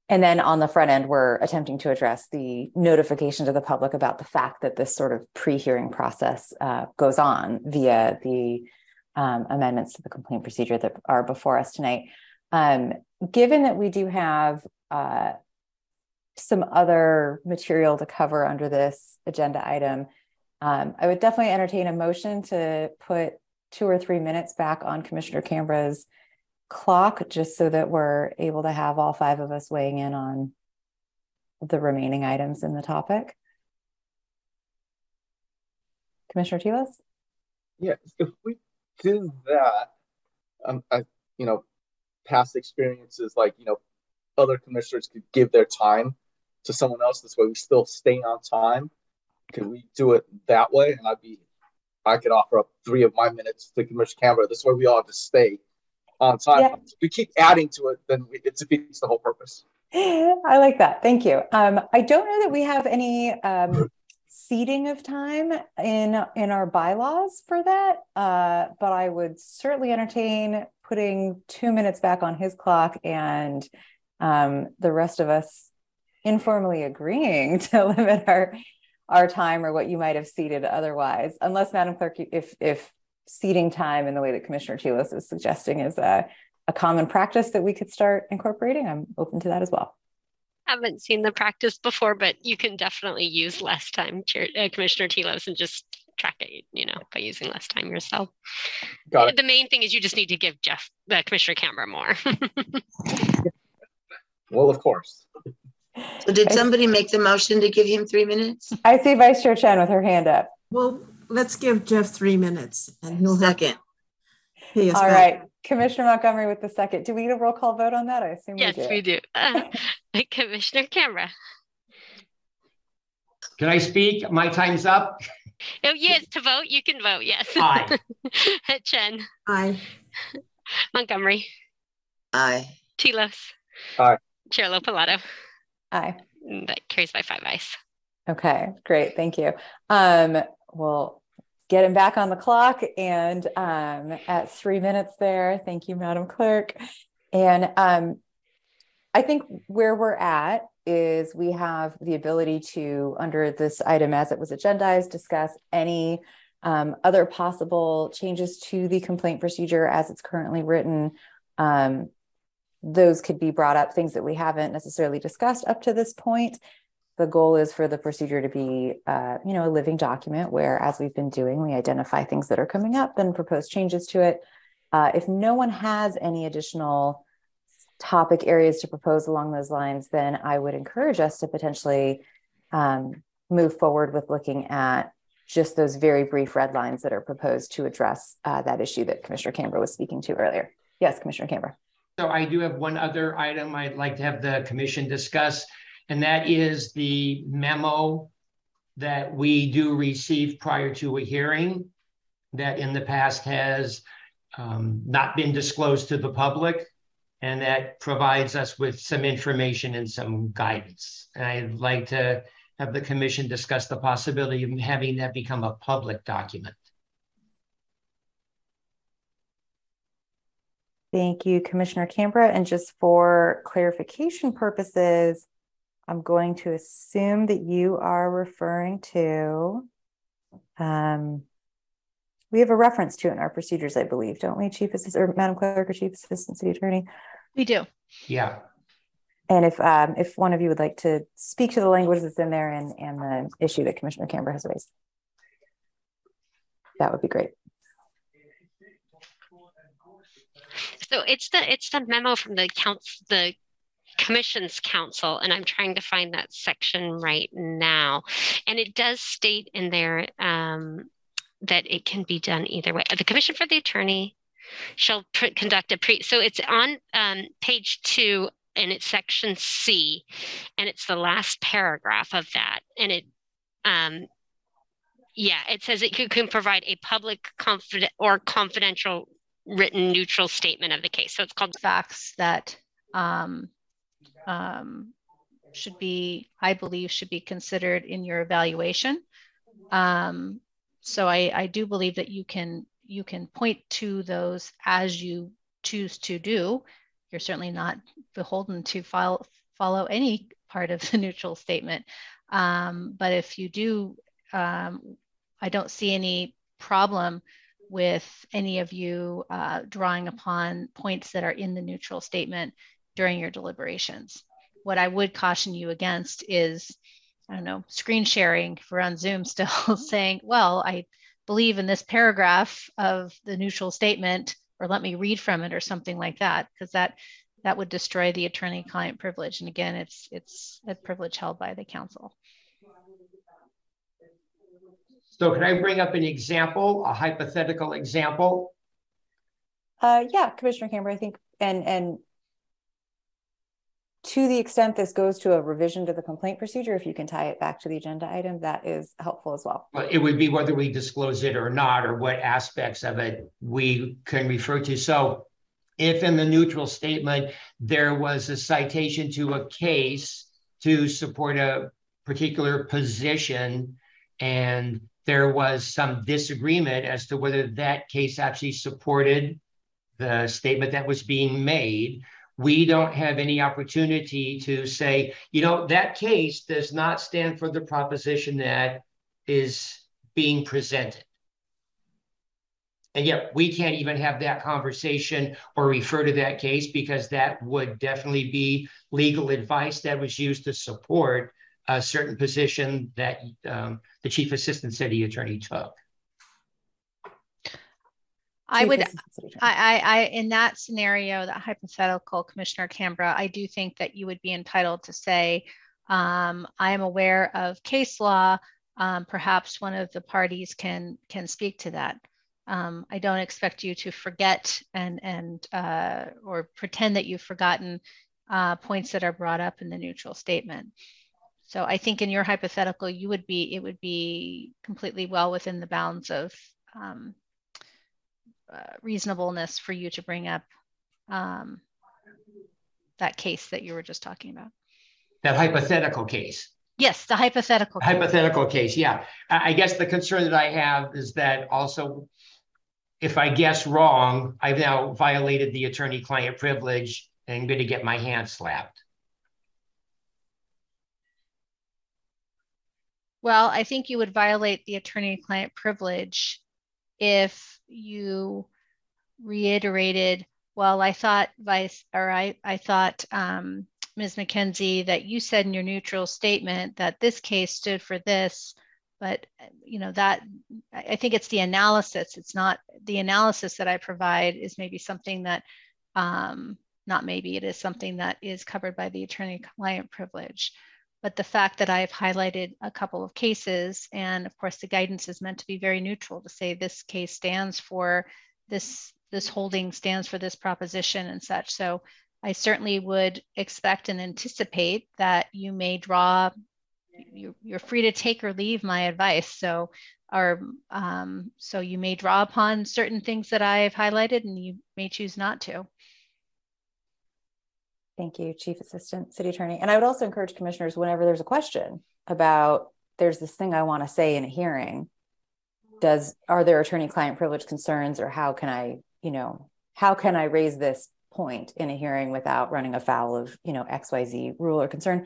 S1: and then on the front end, we're attempting to address the notification to the public about the fact that this sort of pre-hearing process uh, goes on via the um, amendments to the complaint procedure that are before us tonight. Um, given that we do have uh, some other material to cover under this agenda item, um, I would definitely entertain a motion to put two or three minutes back on Commissioner Cambra's clock just so that we're able to have all five of us weighing in on the remaining items in the topic. Commissioner Tilos?
S3: Yeah, if we do that, um, I, you know, past experiences like, you know, other commissioners could give their time to someone else. This way we still stay on time. Could we do it that way? And I'd be, I could offer up three of my minutes to Commissioner Cambra. This way we all just stay on time. Yeah. If we keep adding to it, then it defeats the whole purpose.
S1: I like that. Thank you. Um, I don't know that we have any um, seating of time in in our bylaws for that, uh, but I would certainly entertain putting two minutes back on his clock and um, the rest of us informally agreeing to limit our our time or what you might have seated otherwise, unless Madam Clerk, if if seating time in the way that Commissioner Tilos is suggesting is a, a common practice that we could start incorporating. I'm open to that as well.
S2: I haven't seen the practice before, but you can definitely use less time, Chair, uh, Commissioner Tilos, and just track it, you know, by using less time yourself. Got it. The main thing is you just need to give Jeff, uh, Commissioner Cambra more.
S3: well, of course.
S4: So did somebody make the motion to give him three minutes?
S1: I see Vice Chair Chen with her hand up.
S6: Well, let's give Jeff three minutes and he'll have
S4: Second,
S6: pay us
S1: All
S6: back.
S1: right, Commissioner Montgomery with the second. Do we need a roll call vote on that? I assume
S2: Yes,
S1: we do.
S2: we do. Uh, Commissioner Cambra.
S5: Can I speak? My time's up.
S2: Oh, yes, to vote, you can vote, yes.
S5: Aye.
S2: Chen,
S6: Aye.
S2: Montgomery,
S4: aye.
S2: Tilos.
S3: Aye.
S2: Chair LoPilato.
S1: Aye.
S2: That carries by five ayes.
S1: Okay, great. Thank you. Um, we'll get him back on the clock and um, at three minutes there. Thank you, Madam Clerk. And um, I think where we're at is we have the ability to, under this item as it was agendized, discuss any um, other possible changes to the complaint procedure as it's currently written. Um, those could be brought up, things that we haven't necessarily discussed up to this point. The goal is for the procedure to be uh, you know a living document where as we've been doing we identify things that are coming up and propose changes to it. Uh, if no one has any additional topic areas to propose along those lines then i would encourage us to potentially um, move forward with looking at just those very brief red lines that are proposed to address uh, that issue that commissioner cambra was speaking to earlier. Yes commissioner cambra
S5: So I do have one other item I'd like to have the commission discuss, and that is the memo that we do receive prior to a hearing that in the past has um, not been disclosed to the public, and that provides us with some information and some guidance. And I'd like to have the commission discuss the possibility of having that become a public document.
S1: Thank you, Commissioner Cambra. And just for clarification purposes, I'm going to assume that you are referring to, um, we have a reference to it in our procedures, I believe, don't we, Chief Assistant, or Madam Clerk or Chief Assistant City Attorney?
S7: We do.
S5: Yeah,
S1: And if, um, if one of you would like to speak to the language that's in there and, and the issue that Commissioner Cambra has raised. That would be great.
S2: So it's the, it's the memo from the council, the commission's council, and I'm trying to find that section right now. And it does state in there um, that it can be done either way. The commission for the attorney shall conduct a pre, so it's on um, page two and it's section C, and it's the last paragraph of that. And it, um, yeah, it says it can, can provide a public confident or confidential written neutral statement of the case. So it's called
S7: Facts that um, um, should be, I believe, should be considered in your evaluation. Um, so I, I do believe that you can you can point to those as you choose to do. You're certainly not beholden to file, follow any part of the neutral statement. Um, but if you do, um, I don't see any problem with any of you uh, drawing upon points that are in the neutral statement during your deliberations. What I would caution you against is, I don't know, screen sharing if we're on Zoom still saying, well, I believe in this paragraph of the neutral statement, or let me read from it or something like that, because that that would destroy the attorney-client privilege. And again, it's it's a privilege held by the council.
S5: So can I bring up an example, a hypothetical example?
S1: Uh, yeah, Commissioner Cambra, I think, and, and to the extent this goes to a revision to the complaint procedure, if you can tie it back to the agenda item, that is helpful as well.
S5: Well, it would be whether we disclose it or not, or what aspects of it we can refer to. So if in the neutral statement, there was a citation to a case to support a particular position, and there was some disagreement as to whether that case actually supported the statement that was being made, we don't have any opportunity to say, you know, that case does not stand for the proposition that is being presented. And yet we can't even have that conversation or refer to that case because that would definitely be legal advice that was used to support a certain position that um, the chief assistant city attorney took.
S7: I would
S1: Assistant City Attorney.
S7: I, I, I, in that scenario, that hypothetical, Commissioner Cambra, I do think that you would be entitled to say, um, I am aware of case law um, perhaps one of the parties can can speak to that. Um, I don't expect you to forget and and uh, or pretend that you've forgotten uh, points that are brought up in the neutral statement. So I think in your hypothetical, you would be it would be completely well within the bounds of um, uh, reasonableness for you to bring up um, that case that you were just talking about.
S5: That hypothetical case.
S7: Yes, the hypothetical.
S5: Case. Hypothetical case. Yeah. I guess the concern that I have is that also, if I guess wrong, I've now violated the attorney-client privilege and I'm going to get my hand slapped.
S7: Well, I think you would violate the attorney-client privilege if you reiterated, well, I thought Vice, or I, I thought um, Ms. McKenzie that you said in your neutral statement that this case stood for this, but you know that I think it's the analysis. It's not the analysis that I provide is maybe something that, um, not maybe it is something that is covered by the attorney-client privilege. But the fact that I've highlighted a couple of cases, and of course the guidance is meant to be very neutral to say this case stands for this, this holding stands for this proposition and such. So I certainly would expect and anticipate that you may draw, you, are you're free to take or leave my advice. So, or, um, so you may draw upon certain things that I've highlighted and you may choose not to.
S1: Thank you, Chief Assistant City Attorney. And I would also encourage commissioners whenever there's a question about there's this thing I want to say in a hearing, does are there attorney-client privilege concerns or how can I, you know, how can I raise this point in a hearing without running afoul of, you know, XYZ rule or concern?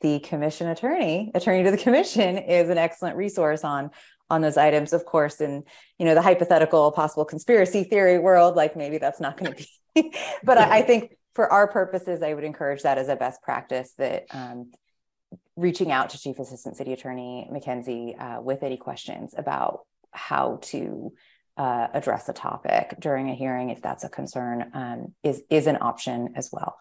S1: The commission attorney, attorney to the commission is an excellent resource on on those items of course in you know the hypothetical possible conspiracy theory world like maybe that's not going to be but I, I, think for our purposes, I would encourage that as a best practice that um, reaching out to Chief Assistant City Attorney McKenzie uh, with any questions about how to uh, address a topic during a hearing, if that's a concern, um, is is an option as well.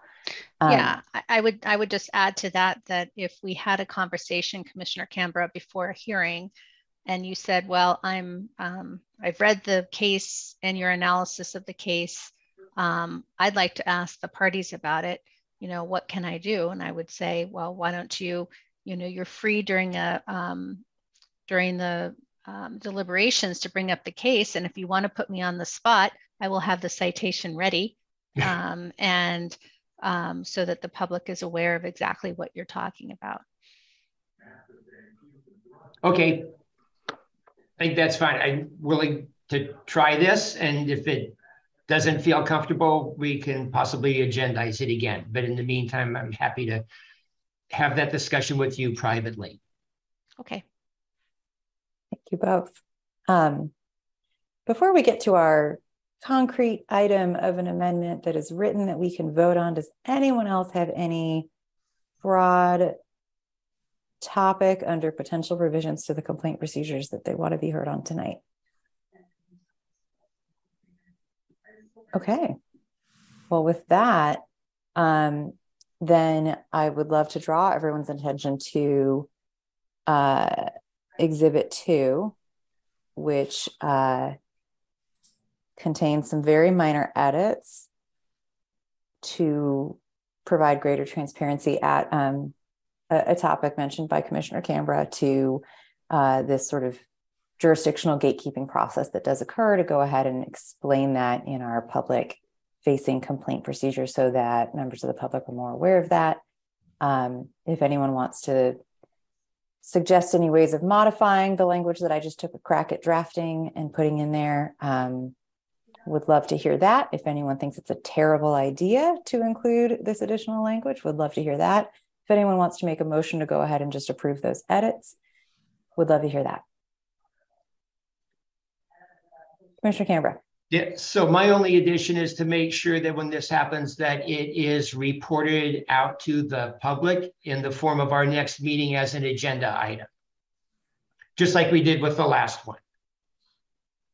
S7: Um, yeah, I would I would just add to that that if we had a conversation, Commissioner Cambra, before a hearing, and you said, "Well, I'm um, I've read the case and your analysis of the case." Um, I'd like to ask the parties about it. You know, what can I do? And I would say, well, why don't you, you know, you're free during a um, during the um, deliberations to bring up the case. And if you want to put me on the spot, I will have the citation ready, um, and um, so that the public is aware of exactly what you're talking about.
S5: Okay, I think that's fine. I'm willing to try this, and if it doesn't feel comfortable, we can possibly agendize it again. But in the meantime, I'm happy to have that discussion with you privately.
S7: Okay.
S1: Thank you both. Um, before we get to our concrete item of an amendment that is written that we can vote on, does anyone else have any broad topic under potential revisions to the complaint procedures that they want to be heard on tonight? Okay. Well, with that, um, then I would love to draw everyone's attention to uh, Exhibit 2, which uh, contains some very minor edits to provide greater transparency at um, a, a, topic mentioned by Commissioner Cambra to uh, this sort of jurisdictional gatekeeping process that does occur to go ahead and explain that in our public facing complaint procedure so that members of the public are more aware of that. Um, if anyone wants to suggest any ways of modifying the language that I just took a crack at drafting and putting in there, um, would love to hear that. If anyone thinks it's a terrible idea to include this additional language, would love to hear that. If anyone wants to make a motion to go ahead and just approve those edits, would love to hear that. Commissioner Cambra.
S5: Yeah, so my only addition is to make sure that when this happens, that it is reported out to the public in the form of our next meeting as an agenda item. Just like we did with the last one.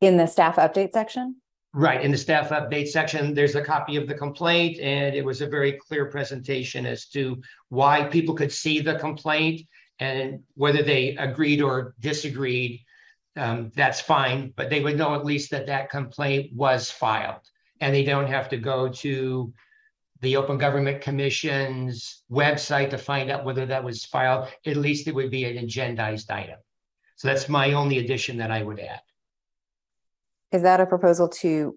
S1: In the staff update section?
S5: Right, in the staff update section, there's a copy of the complaint and it was a very clear presentation as to why people could see the complaint And whether they agreed or disagreed, um, that's fine, but they would know at least that that complaint was filed. And they don't have to go to the Open Government Commission's website to find out whether that was filed. At least it would be an agendized item. So that's my only addition that I would add.
S1: Is that a proposal to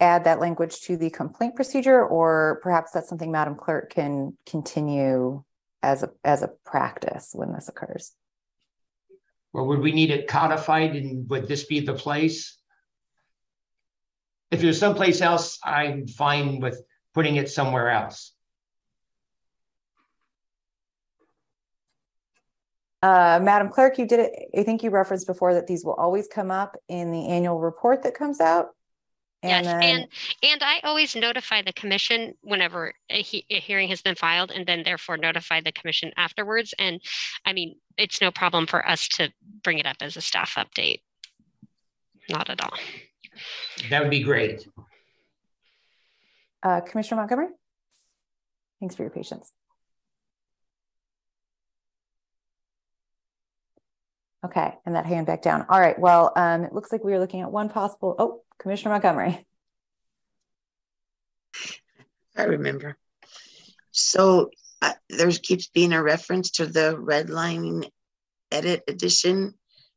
S1: add that language to the complaint procedure, or perhaps that's something Madam Clerk can continue as a, as a practice when this occurs?
S5: Or would we need it codified and would this be the place? If there's someplace else, I'm fine with putting it somewhere else.
S1: Uh, Madam Clerk, you did it, I think you referenced before that these will always come up in the annual report that comes out.
S2: And yes, then, and and I always notify the commission whenever a, he, a, hearing has been filed, and then therefore notify the commission afterwards. And I mean, it's no problem for us to bring it up as a staff update. Not at all.
S5: That would be great.
S1: Uh, Commissioner Montgomery, thanks for your patience. Okay, and that hand back down. All right, well, um, it looks like we are looking at one possible, oh, Commissioner Montgomery.
S4: I remember. So uh, there keeps being a reference to the redlining edit edition.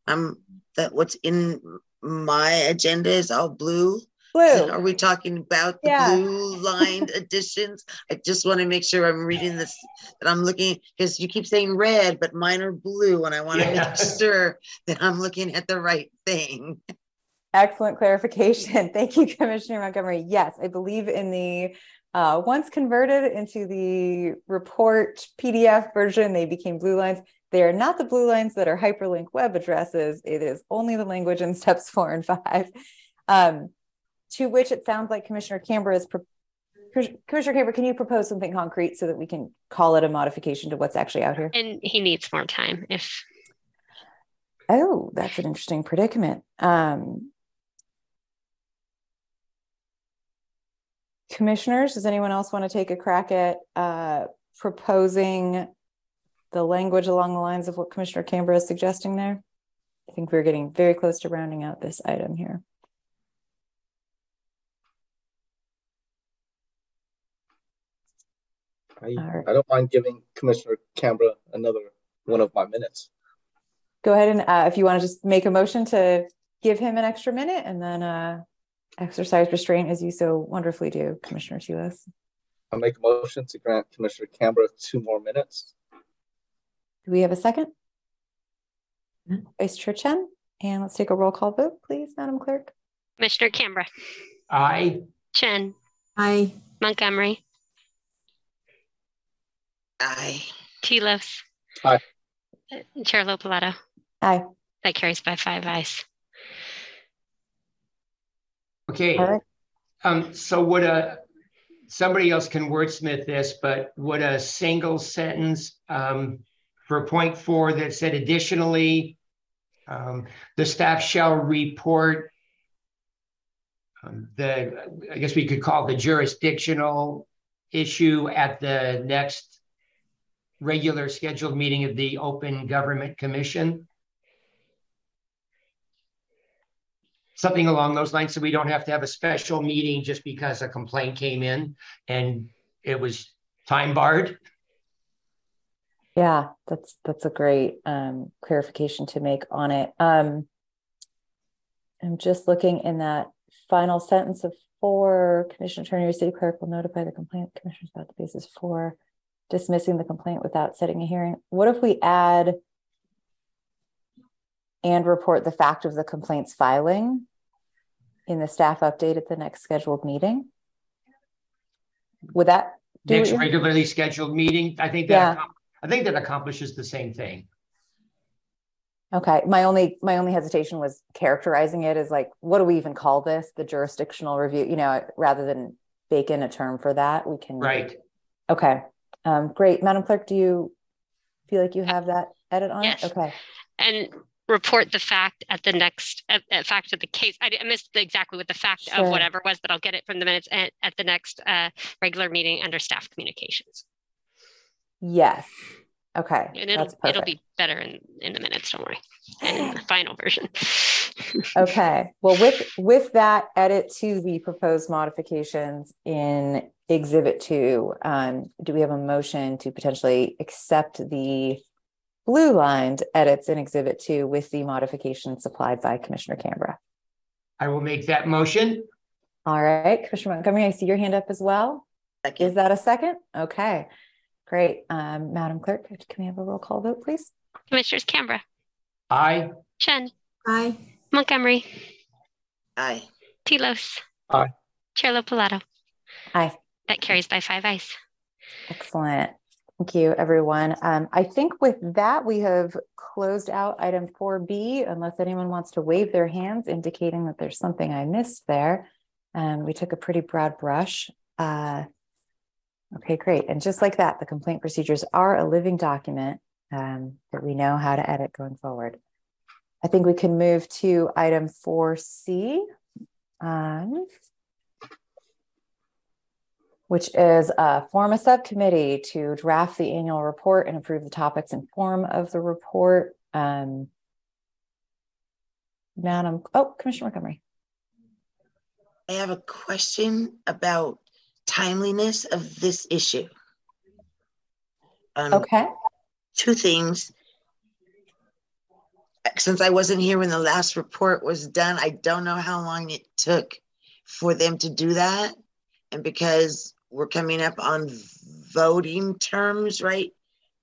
S4: Um, that what's in my agenda is all blue.
S1: Blue.
S4: Are we talking about the yeah. blue lined editions? I just want to make sure I'm reading this, that I'm looking, because you keep saying red, but mine are blue, and I want to yeah. make sure that I'm looking at the right thing.
S1: Excellent clarification. Thank you, Commissioner Montgomery. Yes, I believe in the uh, once converted into the report PDF version, they became blue lines. They are not the blue lines that are hyperlink web addresses. It is only the language in steps four and five. Um, to which it sounds like Commissioner Cambra is. Commissioner Cambra, can you propose something concrete so that we can call it a modification to what's actually out here?
S2: And he needs more time if.
S1: Oh, that's an interesting predicament. Um, commissioners, does anyone else want to take a crack at uh, proposing the language along the lines of what Commissioner Cambra is suggesting there? I think we're getting very close to rounding out this item here.
S3: I, right. I don't mind giving Commissioner Cambra another one of my minutes.
S1: Go ahead and uh, if you want to just make a motion to give him an extra minute and then uh, exercise restraint as you so wonderfully do, Commissioner Tilos.
S3: I'll make a motion to grant Commissioner Cambra two more minutes.
S1: Do we have a second? Hmm? Vice Chair Chen, and let's take a roll call vote, please, Madam Clerk.
S2: Commissioner Cambra.
S5: Aye.
S2: Chen.
S6: Aye.
S2: Montgomery.
S4: Aye.
S2: Tilos.
S3: Aye.
S2: Chair LoPilato.
S1: Aye.
S2: That carries by five ayes.
S5: Okay. Right. Um, so would a somebody else can wordsmith this, but would a single sentence um, for point four that said additionally, um, the staff shall report um, the, I guess we could call the jurisdictional issue at the next regular scheduled meeting of the Open Government Commission. Something along those lines so we don't have to have a special meeting just because a complaint came in and it was time barred.
S1: Yeah that's that's a great um, clarification to make on it. Um, i'm just looking in that final sentence of four commissioner attorney or city clerk will notify the complaint commissioners about the basis for dismissing the complaint without setting a hearing. What if we add and report the fact of the complaint's filing in the staff update at the next scheduled meeting? Would that
S5: do next regularly scheduled meeting? I think that yeah. I think that accomplishes the same thing.
S1: Okay. My only my only hesitation was characterizing it as like, what do we even call this? The jurisdictional review, you know, rather than bake in a term for that, we can
S5: right.
S1: Okay. Um, great. Madam Clerk, do you feel like you have that edit on
S2: yes.
S1: Okay.
S2: And report the fact at the next at, at fact of the case. I, I missed exactly what the fact sure. of whatever was, but I'll get it from the minutes at, at the next uh, regular meeting under staff communications.
S1: Yes. Okay.
S2: And it'll it'll be better in, in the minutes, don't worry. And in the final version.
S1: okay. Well, with with that edit to the proposed modifications in exhibit two, um, do we have a motion to potentially accept the blue lined edits in exhibit two with the modifications supplied by Commissioner Cambra?
S5: I will make that motion.
S1: All right, Commissioner Montgomery, I see your hand up as well.
S4: Second.
S1: Is that a second? Okay, great. Um, Madam Clerk, can we have a roll call vote, please?
S2: Commissioners Cambra,
S5: Aye.
S2: Chen,
S6: Aye.
S2: Montgomery,
S4: Aye.
S2: Tilos.
S3: Aye.
S2: Chair LoPilato.
S1: Aye.
S2: That carries by five ayes.
S1: Excellent. Thank you, everyone. Um, I think with that, we have closed out item 4B, unless anyone wants to wave their hands indicating that there's something I missed there. And we took a pretty broad brush. Uh, okay, great. And just like that, the complaint procedures are a living document um, that we know how to edit going forward. I think we can move to item 4C. Um, which is uh, form a subcommittee to draft the annual report and approve the topics and form of the report. Um, Madam, oh, Commissioner Montgomery.
S4: I have a question about timeliness of this issue. Um,
S1: Okay.
S4: Two things. Since I wasn't here when the last report was done, I don't know how long it took for them to do that. And because we're coming up on voting terms right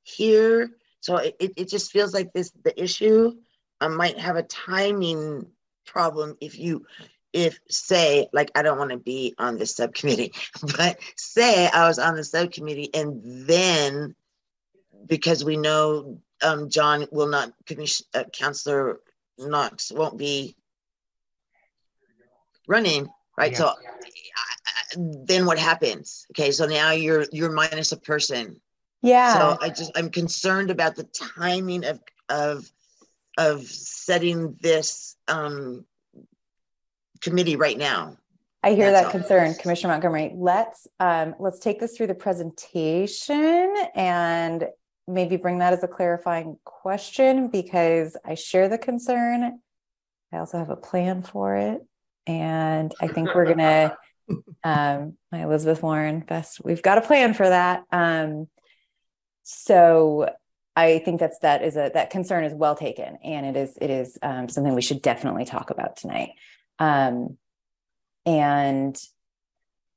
S4: here, so it, it just feels like this, the issue uh, might have a timing problem if you if say like i don't want to be on the subcommittee but say i was on the subcommittee and then because we know um, john will not uh, councillor knox won't be running right yeah. so then what happens okay so now you're you're minus a person
S1: yeah
S4: so i just i'm concerned about the timing of of of setting this um committee right now.
S1: I hear That's that concern, Commissioner Montgomery. Let's um, let's take this through the presentation and maybe bring that as a clarifying question because I share the concern. I also have a plan for it, and I think we're gonna. Um, my Elizabeth Warren best. We've got a plan for that. Um, so I think that's that is a that concern is well taken, and it is it is um, something we should definitely talk about tonight. Um, and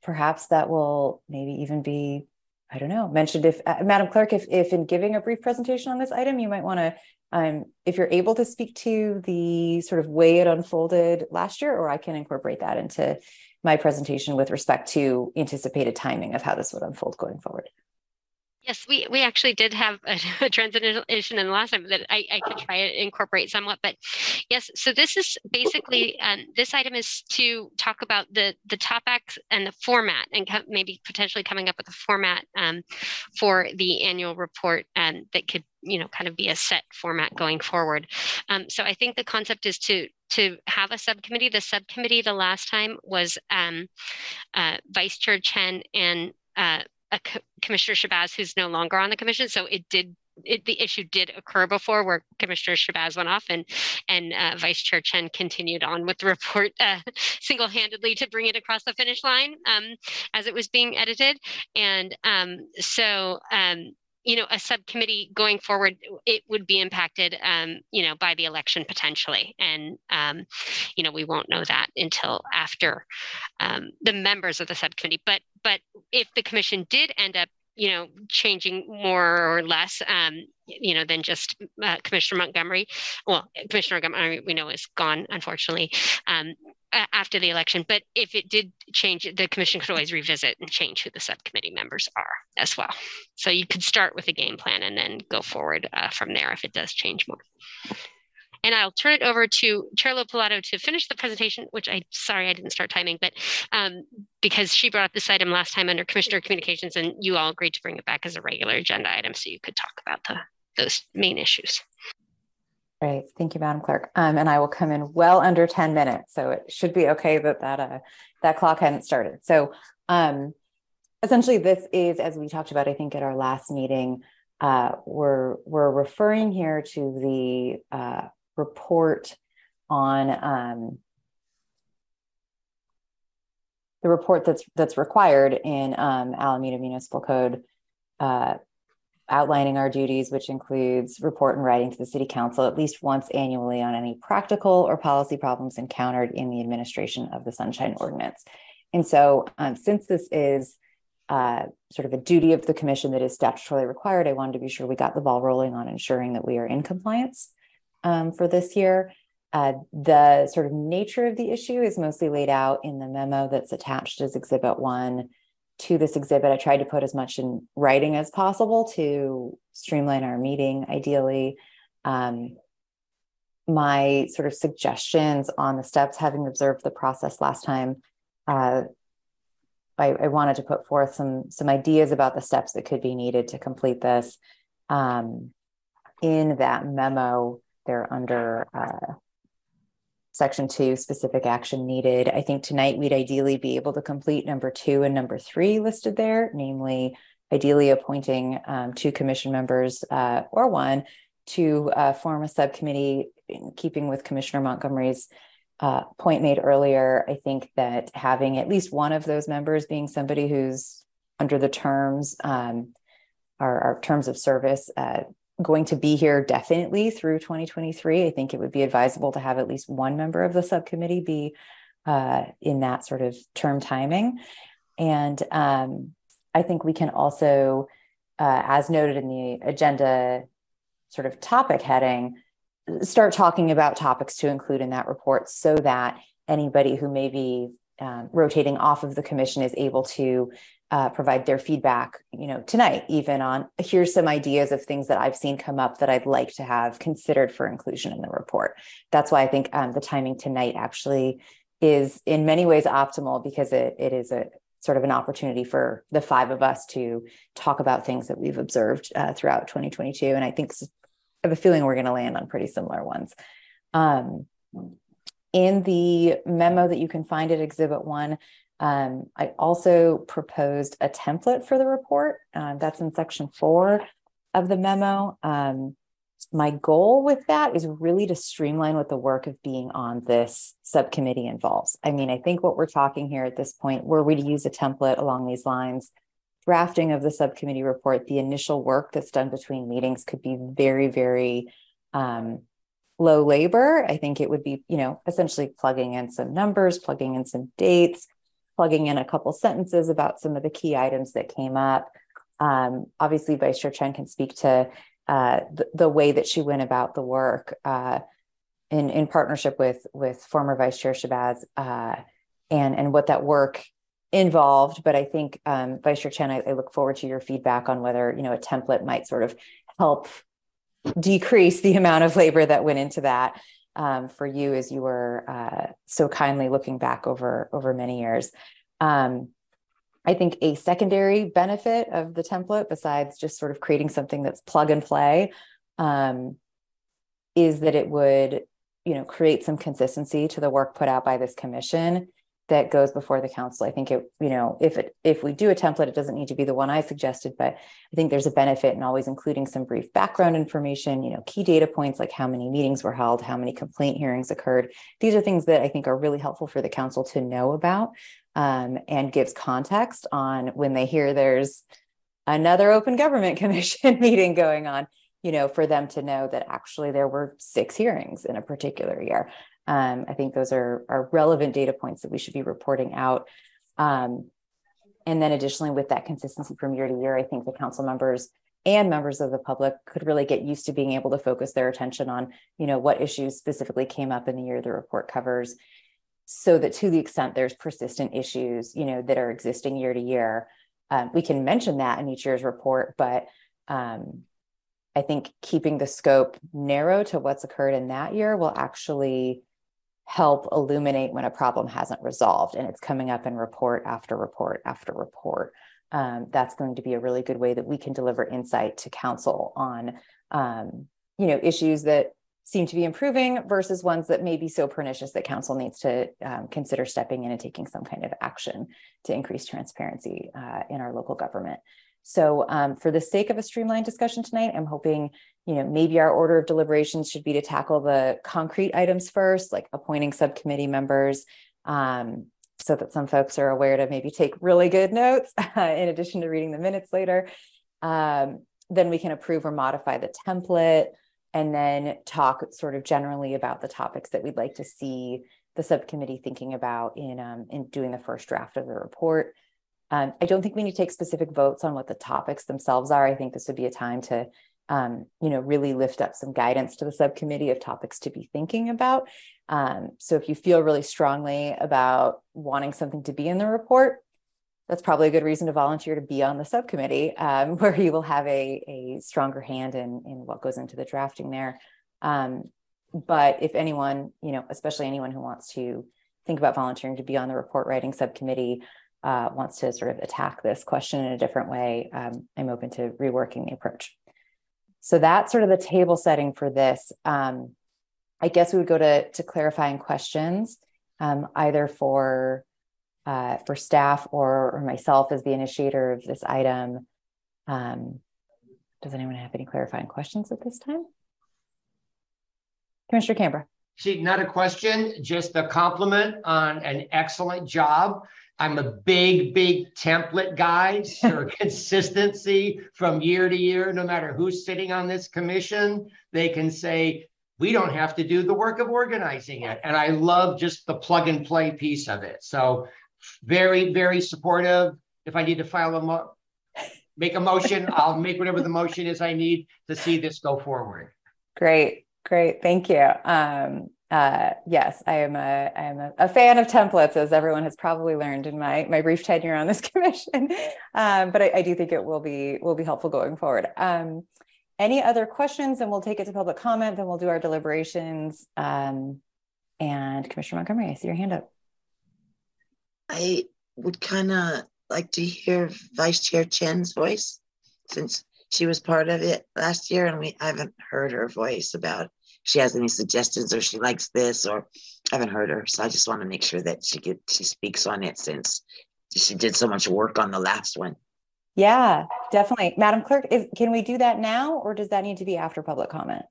S1: perhaps that will maybe even be, I don't know, mentioned if, uh, Madam Clerk, if, if in giving a brief presentation on this item, you might want to, um, if you're able to speak to the sort of way it unfolded last year, or I can incorporate that into my presentation with respect to anticipated timing of how this would unfold going forward.
S2: Yes, we, we actually did have a, a transition in the last time that I, I could try to incorporate somewhat, but yes, so this is basically, um, this item is to talk about the, the topics and the format and maybe potentially coming up with a format um, for the annual report um, that could, you know, kind of be a set format going forward. Um, so I think the concept is to to have a subcommittee. The subcommittee the last time was um, uh, Vice Chair Chen and uh, Commissioner Shabazz who's no longer on the commission. So it did it, the issue did occur before where Commissioner Shabazz went off and and uh, Vice Chair Chen continued on with the report uh, single-handedly to bring it across the finish line um, as it was being edited. And um, so um, you know, a subcommittee going forward, it would be impacted, um, you know, by the election potentially. And, um, you know, we won't know that until after um, the members of the subcommittee. But, but if the commission did end up, you know, changing more or less, um, you know, than just uh, Commissioner Montgomery. Well, Commissioner Montgomery, we know is gone, unfortunately. Um, after the election. But if it did change, the commission could always revisit and change who the subcommittee members are as well. So you could start with a game plan and then go forward uh, from there if it does change more. And I'll turn it over to Chair LoPilato to finish the presentation, which I sorry I didn't start timing, but um, because she brought up this item last time under Commissioner Communications, and you all agreed to bring it back as a regular agenda item, so you could talk about the those main issues.
S1: Great. Thank you, Madam Clerk. Um, and I will come in well under 10 minutes. So it should be okay that that, uh, that clock hadn't started. So um, essentially this is, as we talked about, I think at our last meeting, uh, we're we're referring here to the uh, report on um, the report that's that's required in um, Alameda Municipal Code, uh, outlining our duties, which includes report and writing to the City Council at least once annually on any practical or policy problems encountered in the administration of the Sunshine Ordinance. And so, um, since this is uh, sort of a duty of the commission that is statutorily required, I wanted to be sure we got the ball rolling on ensuring that we are in compliance um, for this year. Uh, the sort of nature of the issue is mostly laid out in the memo that's attached as Exhibit 1 to this exhibit. I tried to put as much in writing as possible to streamline our meeting, ideally. Um, my sort of suggestions on the steps, having observed the process last time, uh, I, I, wanted to put forth some some ideas about the steps that could be needed to complete this. Um, in that memo, they're under uh, section two, specific action needed. I think tonight we'd ideally be able to complete number two and number three listed there, namely ideally appointing um, two commission members uh, or one to uh, form a subcommittee in keeping with Commissioner Montgomery's uh, point made earlier. I think that having at least one of those members being somebody who's under the terms, um, our, our terms of service, going to be here definitely through 2023. I think it would be advisable to have at least one member of the subcommittee be uh, in that sort of term timing. And um, I think we can also, uh, as noted in the agenda sort of topic heading, start talking about topics to include in that report so that anybody who may be um, rotating off of the commission is able to uh, provide their feedback, you know, tonight, even on here's some ideas of things that I've seen come up that I'd like to have considered for inclusion in the report. That's why I think um, the timing tonight actually is in many ways optimal because it, it is a sort of an opportunity for the five of us to talk about things that we've observed uh, throughout 2022. And I think I have a feeling we're going to land on pretty similar ones. Um, in the memo that you can find at Exhibit 1, um, I also proposed a template for the report. Uh, that's in section four of the memo. Um, my goal with that is really to streamline what the work of being on this subcommittee involves. I mean, I think what we're talking here at this point, were we to use a template along these lines, drafting of the subcommittee report, the initial work that's done between meetings could be very, very um, low labor. I think it would be, you know, essentially plugging in some numbers, plugging in some dates, plugging in a couple sentences about some of the key items that came up. Um, obviously, Vice Chair Chen can speak to uh, the, the, way that she went about the work uh, in in partnership with with former Vice Chair Shabazz uh, and and what that work involved. But I think um, Vice Chair Chen, I, I look forward to your feedback on whether you know a template might sort of help decrease the amount of labor that went into that um, for you as you were uh, so kindly looking back over over many years. Um, I think a secondary benefit of the template, besides just sort of creating something that's plug and play, um, is that it would, you know, create some consistency to the work put out by this commission that goes before the council. I think it, you know, if it if we do a template, it doesn't need to be the one I suggested, but I think there's a benefit in always including some brief background information, you know, key data points like how many meetings were held, how many complaint hearings occurred. These are things that I think are really helpful for the council to know about um, and gives context on when they hear there's another open government commission meeting going on you know for them to know that actually there were six hearings in a particular year um, I think those are, are relevant data points that we should be reporting out. Um, and then additionally, with that consistency from year to year, I think the council members and members of the public could really get used to being able to focus their attention on, you know, what issues specifically came up in the year the report covers, so that to the extent there's persistent issues, you know, that are existing year to year, um, we can mention that in each year's report. But um, I think keeping the scope narrow to what's occurred in that year will actually help illuminate when a problem hasn't resolved and it's coming up in report after report after report. Um, that's going to be a really good way that we can deliver insight to council on, um, you know, issues that seem to be improving versus ones that may be so pernicious that council needs to um, consider stepping in and taking some kind of action to increase transparency uh, in our local government. So um, for the sake of a streamlined discussion tonight, I'm hoping, you know, maybe our order of deliberations should be to tackle the concrete items first, like appointing subcommittee members, um, so that some folks are aware to maybe take really good notes in addition to reading the minutes later. Um, then we can approve or modify the template and then talk sort of generally about the topics that we'd like to see the subcommittee thinking about in um, in doing the first draft of the report. Um, I don't think we need to take specific votes on what the topics themselves are. I think this would be a time to, um, you know, really lift up some guidance to the subcommittee of topics to be thinking about. Um, so if you feel really strongly about wanting something to be in the report, that's probably a good reason to volunteer to be on the subcommittee, um, where you will have a, a stronger hand in, in what goes into the drafting there. Um, but if anyone, you know, especially anyone who wants to think about volunteering to be on the report writing subcommittee, uh, wants to sort of attack this question in a different way, um, I'm open to reworking the approach. So that's sort of the table setting for this. Um, I guess we would go to, to clarifying questions, um, either for uh, for staff or, or myself as the initiator of this item. Um, does anyone have any clarifying questions at this time? Commissioner Cambra.
S5: See, not a question, just a compliment on an excellent job. I'm a big, big template guy for consistency from year to year, no matter who's sitting on this commission. They can say, we don't have to do the work of organizing it. And I love just the plug and play piece of it. So very, very supportive. If I need to file a mo- make a motion, I'll make whatever the motion is I need to see this go forward.
S1: Great. Great, thank you. Um, uh, yes, I am a I am a, a, fan of templates, as everyone has probably learned in my my brief tenure on this commission. Um, but I, I, do think it will be will be helpful going forward. Um, any other questions? And we'll take it to public comment. Then we'll do our deliberations. Um, and Commissioner Montgomery, I see your hand up.
S4: I would kind of like to hear Vice Chair Chen's voice since she was part of it last year, and we I haven't heard her voice about she has any suggestions or she likes this or I haven't heard her. So I just want to make sure that she get she speaks on it since she did so much work on the last one.
S1: Yeah, definitely. Madam Clerk, is can we do that now or does that need to be after public comment?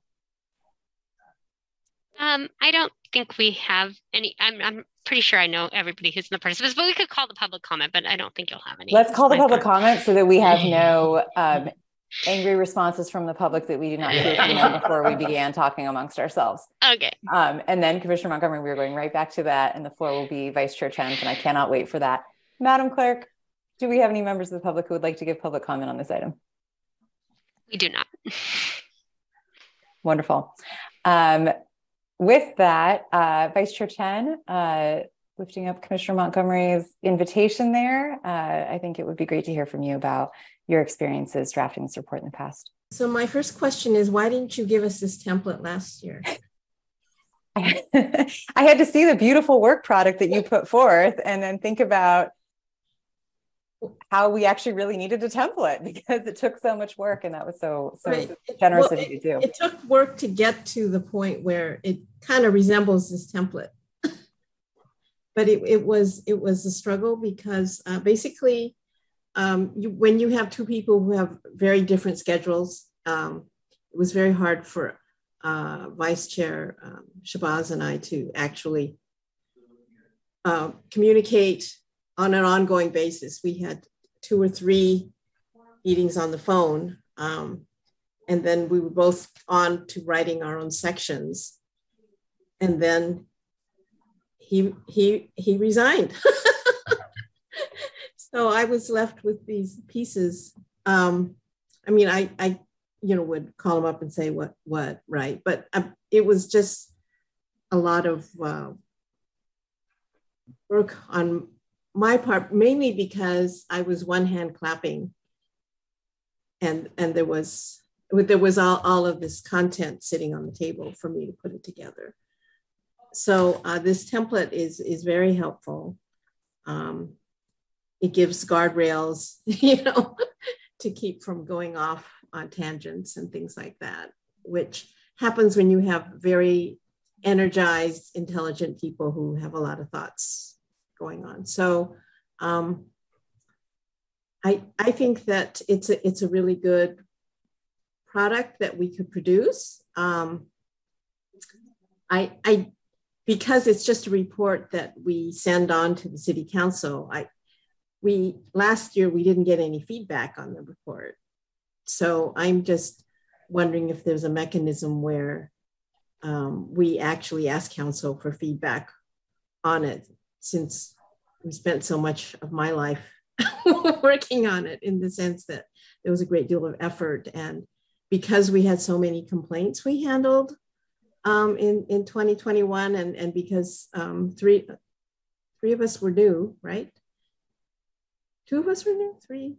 S2: Um, I don't think we have any. I'm, I'm pretty sure I know everybody who's in the participants, but we could call the public comment, but I don't think you'll have any.
S1: Let's call the public comment so that we have no um, angry responses from the public that we did not hear from them before we began talking amongst ourselves.
S2: Okay.
S1: Um, and then Commissioner Montgomery, we are going right back to that, and the floor will be Vice Chair Chen's, and I cannot wait for that. Madam Clerk, do we have any members of the public who would like to give public comment on this item?
S2: We do not.
S1: Wonderful. Um, with that, uh, Vice Chair Chen, uh, lifting up Commissioner Montgomery's invitation there, uh, I think it would be great to hear from you about your experiences drafting this report in the past.
S6: So my first question is, why didn't you give us this template last year?
S1: I had to see the beautiful work product that you put forth and then think about how we actually really needed a template because it took so much work and that was so so right. generous well, of you to do.
S6: It took work to get to the point where it kind of resembles this template. but it, it was it was a struggle because uh, basically um, you, when you have two people who have very different schedules, um, it was very hard for uh, Vice Chair um, Shabazz and I to actually uh, communicate on an ongoing basis. We had two or three meetings on the phone, um, and then we were both on to writing our own sections. And then he he he resigned. so I was left with these pieces. Um, I mean, I, I, you know, would call them up and say what, what, right? But uh, it was just a lot of uh, work on my part, mainly because I was one hand clapping, and and there was there was all, all of this content sitting on the table for me to put it together. So uh, this template is is very helpful. Um, it gives guardrails, you know, to keep from going off on tangents and things like that, which happens when you have very energized, intelligent people who have a lot of thoughts going on. So um, I, I think that it's a, it's a really good product that we could produce. Um, I, I, because it's just a report that we send on to the city council. I, we last year we didn't get any feedback on the report, so I'm just wondering if there's a mechanism where um, we actually ask council for feedback on it, since we spent so much of my life working on it in the sense that there was a great deal of effort and because we had so many complaints we handled um, in, in 2021 and, and because um, three, three of us were new, right? Two of us were new, three.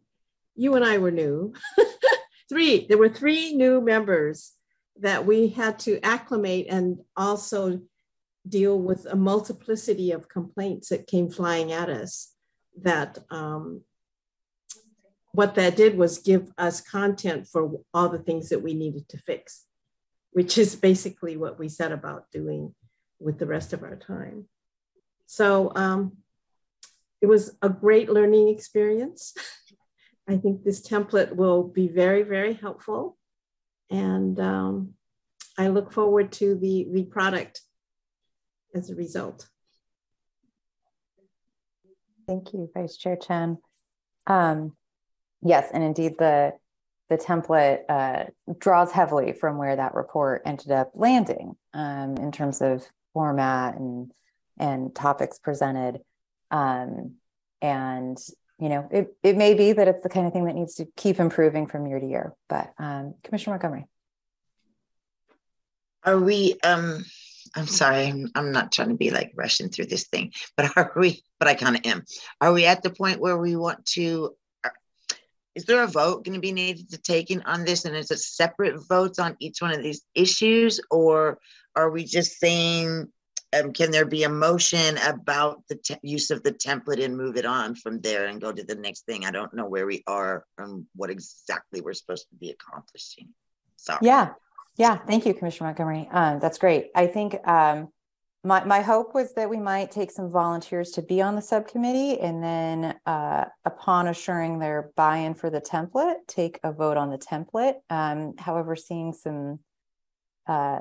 S6: You and I were new. three, there were three new members that we had to acclimate and also deal with a multiplicity of complaints that came flying at us that um, what that did was give us content for all the things that we needed to fix, which is basically what we set about doing with the rest of our time. So um, it was a great learning experience. I think this template will be very, very helpful. And um, I look forward to the, the product as a result.
S1: Thank you, Vice Chair Chen. Um, yes, and indeed the the template uh, draws heavily from where that report ended up landing um, in terms of format and and topics presented. Um, and you know, it, it may be that it's the kind of thing that needs to keep improving from year to year. But um, Commissioner Montgomery.
S4: Are we um I'm sorry, I'm, I'm not trying to be like rushing through this thing, but are we, but I kind of am. Are we at the point where we want to, uh, is there a vote going to be needed to take in on this? And is it separate votes on each one of these issues? Or are we just saying, um, can there be a motion about the use of the template and move it on from there and go to the next thing? I don't know where we are and what exactly we're supposed to be accomplishing. Sorry.
S1: Yeah, yeah, thank you, Commissioner Montgomery. Um, that's great. I think um, my, my hope was that we might take some volunteers to be on the subcommittee and then uh, upon assuring their buy-in for the template, take a vote on the template. Um, however, seeing some uh,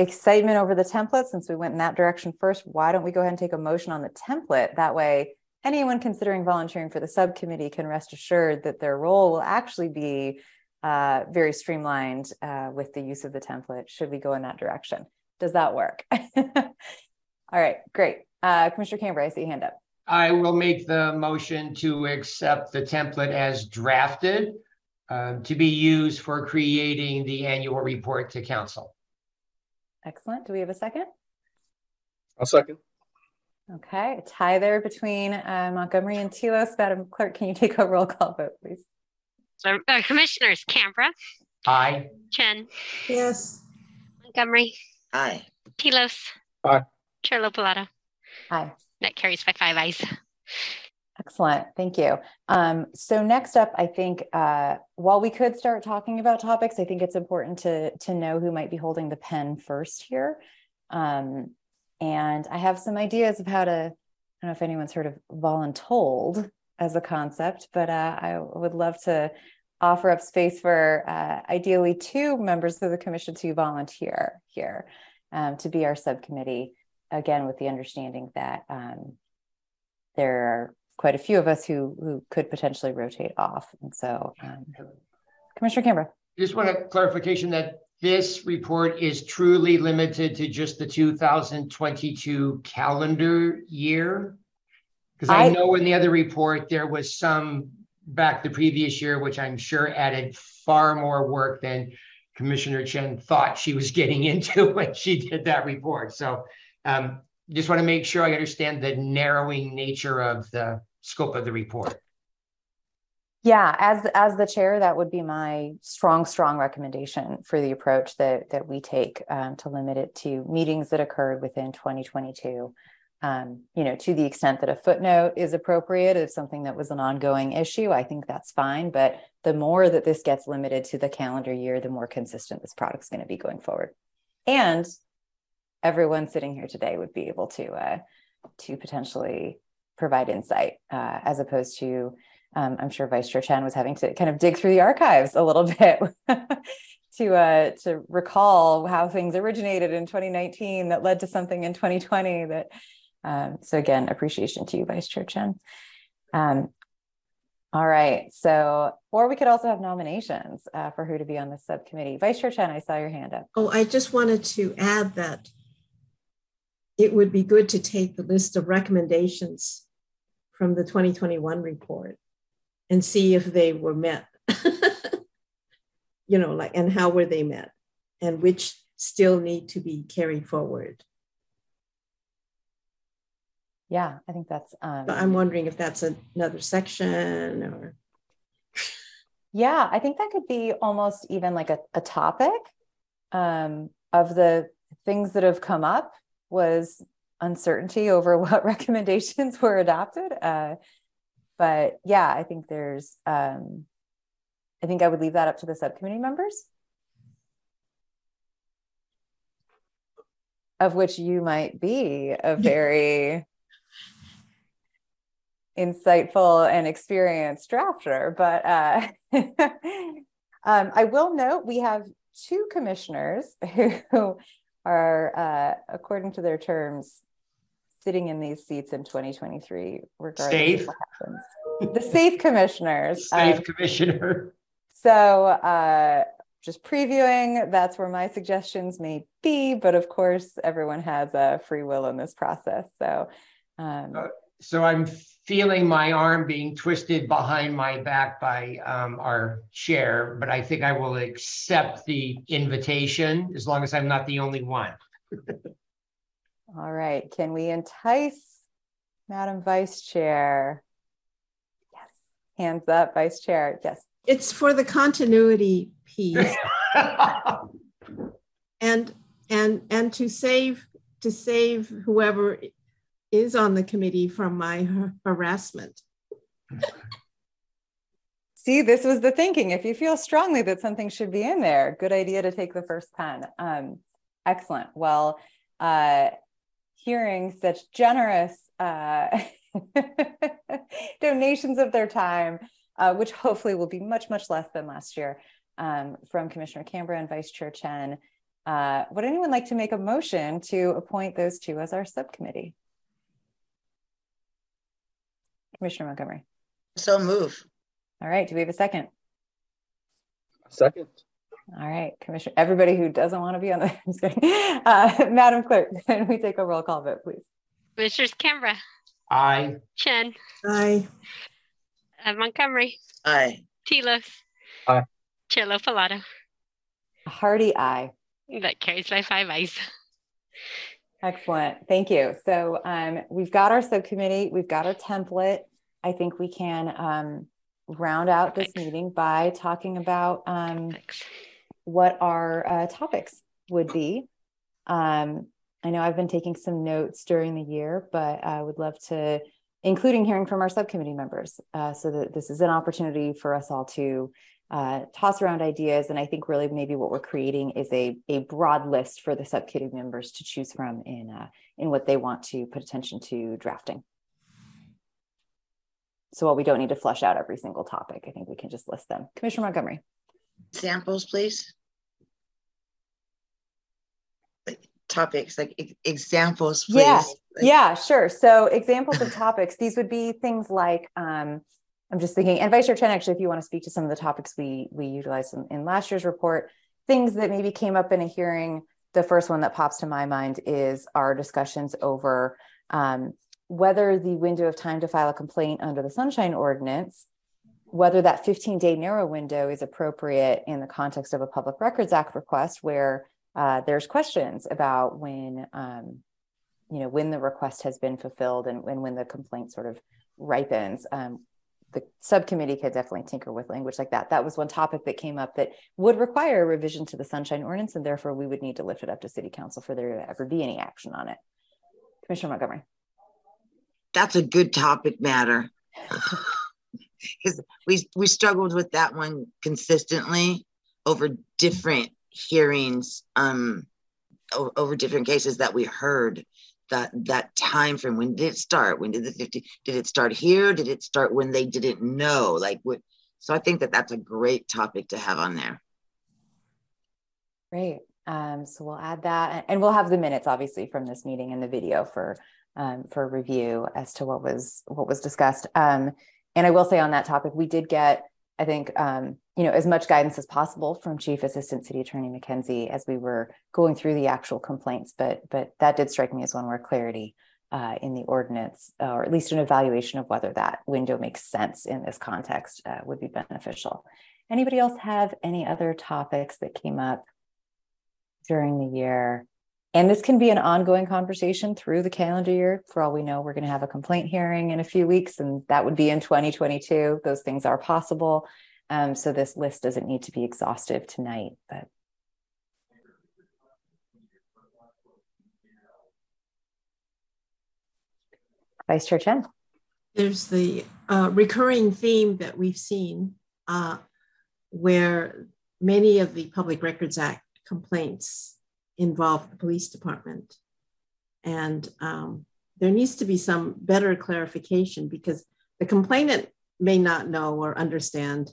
S1: excitement over the template since we went in that direction first, why don't we go ahead and take a motion on the template? That way, anyone considering volunteering for the subcommittee can rest assured that their role will actually be uh, very streamlined uh, with the use of the template should we go in that direction. Does that work? All right, great. Uh, Commissioner Cambra, I see hand up.
S5: I will make the motion to accept the template as drafted um, to be used for creating the annual report to council.
S1: Excellent. Do we have a second?
S3: I'll second.
S1: Okay, a tie there between uh, Montgomery and Tilos. Madam Clerk, can you take a roll call vote, please?
S2: uh, Commissioners Cambra,
S5: Aye.
S2: Chen,
S6: Yes.
S2: Montgomery,
S4: Aye.
S2: Tilos.
S3: Aye.
S2: Chair LoPilato.
S1: Aye.
S2: That carries by five ayes.
S1: Excellent. Thank you. Um, so next up, I think uh, while we could start talking about topics, I think it's important to, to know who might be holding the pen first here. Um, and I have some ideas of how to, I don't know if anyone's heard of voluntold, as a concept, but uh, I would love to offer up space for uh, ideally two members of the commission to volunteer here um, to be our subcommittee, again, with the understanding that um, there are quite a few of us who, who could potentially rotate off. And so, um, Commissioner Cambra.
S5: Just want a clarification that this report is truly limited to just the 2022 calendar year. Because I, I know in the other report, there was some back the previous year, which I'm sure added far more work than Commissioner Chen thought she was getting into when she did that report. So um, just want to make sure I understand the narrowing nature of the scope of the report.
S1: Yeah, as as the chair, that would be my strong, strong recommendation for the approach that that we take um, to limit it to meetings that occurred within 2022 um, you know, to the extent that a footnote is appropriate if something that was an ongoing issue, I think that's fine. But the more that this gets limited to the calendar year, the more consistent this product's going to be going forward. And everyone sitting here today would be able to uh, to potentially provide insight uh, as opposed to um, I'm sure Vice Chair Chen was having to kind of dig through the archives a little bit to uh, to recall how things originated in 2019 that led to something in 2020. That um, so again, appreciation to you, Vice Chair Chen. Um, all right, so or we could also have nominations uh, for who to be on the subcommittee. Vice Chair Chen, I saw your hand up.
S6: Oh, I just wanted to add that it would be good to take the list of recommendations from the 2021 report and see if they were met. you know, like, and how were they met and which still need to be carried forward.
S1: Yeah, I think that's. Um,
S6: I'm wondering if that's another section or.
S1: Yeah, I think that could be almost even like a, a topic um, of the things that have come up was uncertainty over what recommendations were adopted. Uh, but yeah, I think there's, um, I think I would leave that up to the subcommittee members. Of which you might be a very insightful and experienced drafter. But uh, um, I will note we have two commissioners who are, uh, according to their terms, sitting in these seats in 2023, regardless what happens. The safe commissioners.
S5: safe um, commissioner.
S1: So uh, just previewing, that's where my suggestions may be. But of course, everyone has a free will in this process. So, um, uh,
S5: so I'm feeling my arm being twisted behind my back by um, our chair, but I think I will accept the invitation as long as I'm not the only one.
S1: All right. Can we entice Madam Vice Chair? Yes. Hands up, Vice Chair. Yes.
S6: It's for the continuity piece. and and and to save to save whoever is on the committee from my harassment.
S1: See, this was the thinking. If you feel strongly that something should be in there, good idea to take the first pen. Um, excellent. Well, uh, hearing such generous uh, donations of their time, uh, which hopefully will be much, much less than last year um, from Commissioner Cambra and Vice Chair Chen. Uh, would anyone like to make a motion to appoint those two as our subcommittee? Commissioner Montgomery.
S4: So move.
S1: All right. Do we have a second?
S3: Second.
S1: All right, Commissioner. Everybody who doesn't want to be on the uh, Madam Clerk, can we take a roll call vote, please?
S2: Commissioners Cambra.
S5: Aye.
S2: Chen.
S6: Aye.
S2: Uh, Montgomery.
S4: Aye.
S2: Tilos.
S3: Aye.
S2: Chair LoPilato.
S1: Hearty aye.
S2: That carries by five ayes.
S1: Excellent. Thank you. So um, we've got our subcommittee, we've got our template. I think we can um, round out this meeting by talking about um, what our uh, topics would be. Um, I know I've been taking some notes during the year, but I would love to, including hearing from our subcommittee members, uh, so that this is an opportunity for us all to uh, toss around ideas. And I think really maybe what we're creating is a, a broad list for the subcommittee members to choose from in, uh, in what they want to put attention to drafting. So while we don't need to flush out every single topic, I think we can just list them. Commissioner Montgomery.
S4: Samples, please. Like topics, like e examples, please.
S1: Yeah,
S4: like
S1: yeah, sure. So examples of topics, these would be things like, um, I'm just thinking, and Vice Chair Chen, actually, if you want to speak to some of the topics we we utilized in, in last year's report, things that maybe came up in a hearing. The first one that pops to my mind is our discussions over um, whether the window of time to file a complaint under the Sunshine Ordinance, whether that 15 day narrow window is appropriate in the context of a Public Records Act request, where uh, there's questions about when, um, you know, when the request has been fulfilled and, and when the complaint sort of ripens. Um, the subcommittee could definitely tinker with language like that. That was one topic that came up that would require a revision to the Sunshine Ordinance, and therefore we would need to lift it up to City Council for there to ever be any action on it. Commissioner Montgomery.
S4: That's a good topic matter. Because we we struggled with that one consistently over different hearings, um, over different cases that we heard that that time frame. When did it start? When did the 50, did it start here? Did it start when they didn't know? Like what, so I think that that's a great topic to have on there.
S1: Great. Um, so we'll add that and we'll have the minutes obviously from this meeting and the video for um, for review as to what was what was discussed. Um, and I will say on that topic, we did get, I think, um, you know, as much guidance as possible from Chief Assistant City Attorney McKenzie as we were going through the actual complaints. But but that did strike me as one where clarity uh, in the ordinance, uh, or at least an evaluation of whether that window makes sense in this context, uh, would be beneficial. Anybody else have any other topics that came up during the year? And this can be an ongoing conversation through the calendar year. For all we know, we're going to have a complaint hearing in a few weeks, and that would be in 2022. Those things are possible. Um, so this list doesn't need to be exhaustive tonight, but Vice Chair Chen.
S6: There's the uh, recurring theme that we've seen uh, where many of the Public Records Act complaints involve the police department. And um, there needs to be some better clarification because the complainant may not know or understand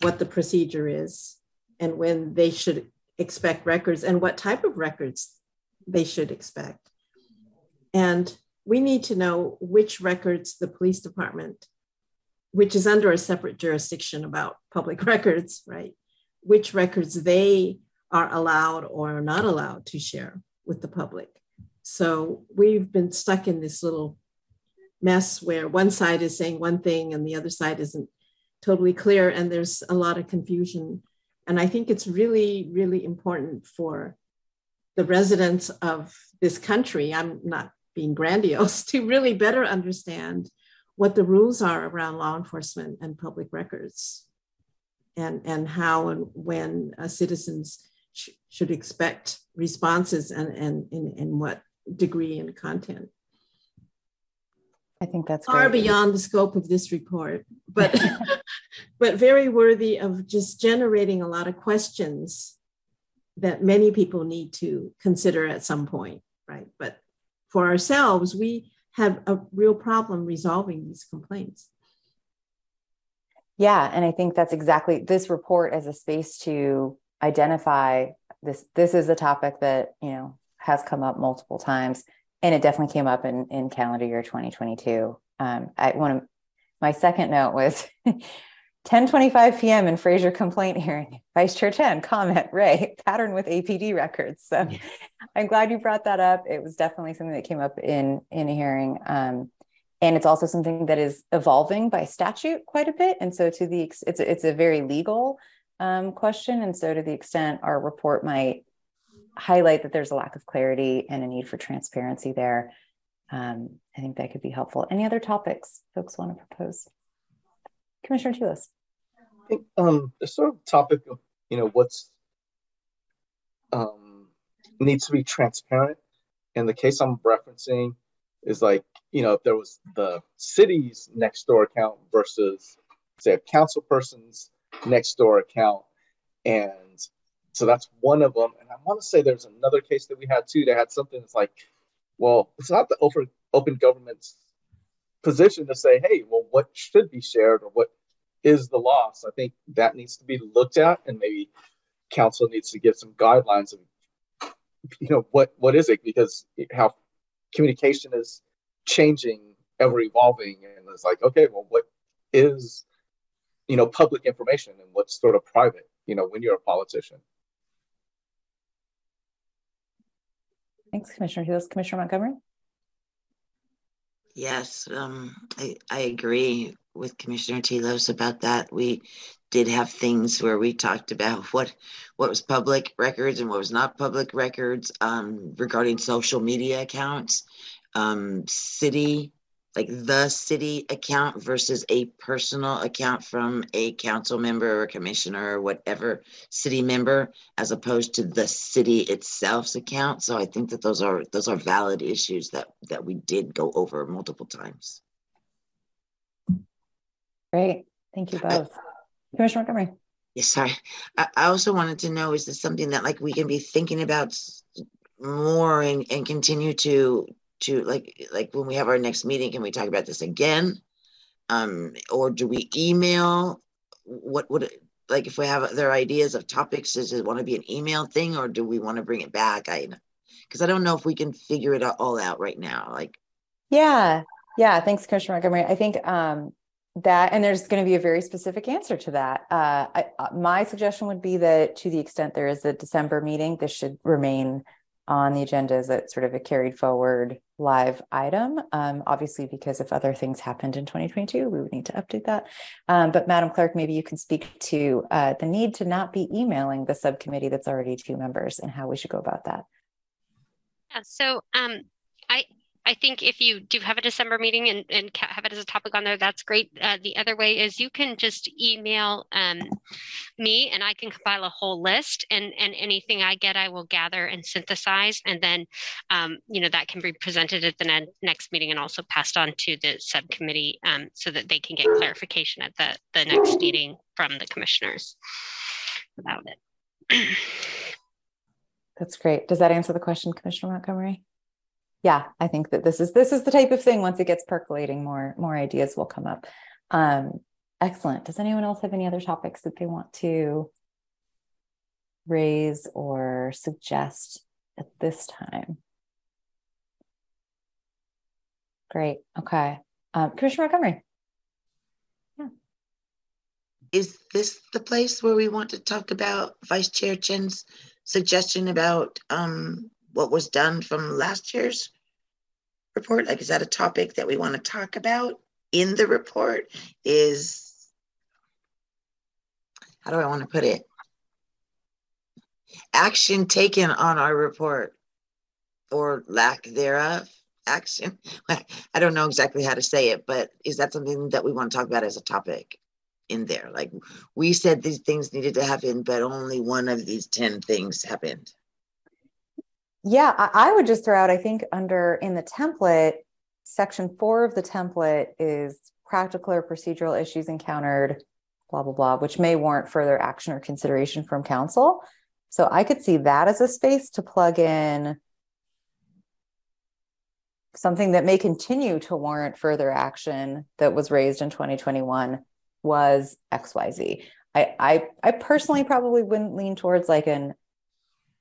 S6: what the procedure is and when they should expect records and what type of records they should expect. And we need to know which records the police department, which is under a separate jurisdiction about public records, right? Which records they are allowed or not allowed to share with the public. So we've been stuck in this little mess where one side is saying one thing and the other side isn't totally clear, and there's a lot of confusion. And I think it's really, really important for the residents of this country, I'm not being grandiose, to really better understand what the rules are around law enforcement and public records and, and how and when uh, citizens sh- should expect responses and, and in, in what degree and content.
S1: I think that's
S6: far
S1: great.
S6: beyond the scope of this report, but but very worthy of just generating a lot of questions that many people need to consider at some point, right? But for ourselves, we have a real problem resolving these complaints.
S1: Yeah, and I think that's exactly this report as a space to identify this this is a topic that you know has come up multiple times and it definitely came up in in calendar year 2022 um i one of my second note was 10:25 p.m. in Fraser complaint hearing. Vice Chair Chen comment Ray pattern with APD records. So yeah. I'm glad you brought that up. It was definitely something that came up in in a hearing, um, and it's also something that is evolving by statute quite a bit. And so to the it's it's a very legal um, question. And so, to the extent our report might highlight that there's a lack of clarity and a need for transparency there, um, I think that could be helpful. Any other topics folks want to propose? Commissioner Tilos.
S3: I think um, the sort of topic of you know what's um, needs to be transparent. And the case I'm referencing is like you know if there was the city's next door account versus say a council person's next door account. And so that's one of them. And I want to say there's another case that we had too that had something that's like, well, it's not the open, open government's position to say, hey, well, what should be shared or what is the law? So I think that needs to be looked at and maybe council needs to give some guidelines of, you know, what, what is it? Because how communication is changing, ever evolving. And it's like, okay, well, what is you know, public information and what's sort of private, you know, when you're a politician.
S1: Thanks, Commissioner Hughes. Commissioner Montgomery?
S4: Yes, um, I, I agree with Commissioner Tilos about that. We did have things where we talked about what what was public records and what was not public records um, regarding social media accounts, um, city like the city account versus a personal account from a council member or commissioner or whatever city member as opposed to the city itself's account. So i think that those are those are valid issues that that we did go over multiple times.
S1: Great. Thank you both. Commissioner montgomery.
S4: Yes sorry. I, I also wanted to know is this something that like we can be thinking about more and, and continue to to like, like when we have our next meeting, can we talk about this again? Um, or do we email? What would, like, if we have other ideas of topics, does it want to be an email thing or do we want to bring it back? I, because I don't know if we can figure it all out right now. Like,
S1: yeah, yeah. Thanks, Commissioner Montgomery. I think um, that, and there's going to be a very specific answer to that. Uh, I, uh, my suggestion would be that to the extent there is a December meeting, this should remain on the agenda as a sort of a carried forward live item. Um, obviously, because if other things happened in 2022, we would need to update that. Um, but Madam Clerk, maybe you can speak to uh, the need to not be emailing the subcommittee that's already two members and how we should go about that.
S2: Yeah, so um, I I think if you do have a December meeting and, and have it as a topic on there, that's great. Uh, the other way is you can just email um, me and I can compile a whole list and, and anything I get, I will gather and synthesize. And then, um, you know, that can be presented at the ne next meeting and also passed on to the subcommittee um, so that they can get clarification at the, the next meeting from the commissioners about it.
S1: That's great. Does that answer the question, Commissioner Montgomery? Yeah, I think that this is this is the type of thing. Once it gets percolating, more more ideas will come up. Um, excellent. Does anyone else have any other topics that they want to raise or suggest at this time? Great. Okay. Um, Commissioner Montgomery.
S4: Yeah. Is this the place where we want to talk about Vice Chair Chen's suggestion about um, what was done from last year's report? Like, is that a topic that we want to talk about in the report? Is, how do I want to put it? Action taken on our report or lack thereof action. I don't know exactly how to say it, but is that something that we want to talk about as a topic in there? Like we said these things needed to happen, but only one of these 10 things happened.
S1: Yeah, I, I would just throw out, I think under in the template, section four of the template is practical or procedural issues encountered, blah, blah, blah, which may warrant further action or consideration from council. So I could see that as a space to plug in something that may continue to warrant further action that was raised in 2021 was XYZ. I, I, I personally probably wouldn't lean towards like an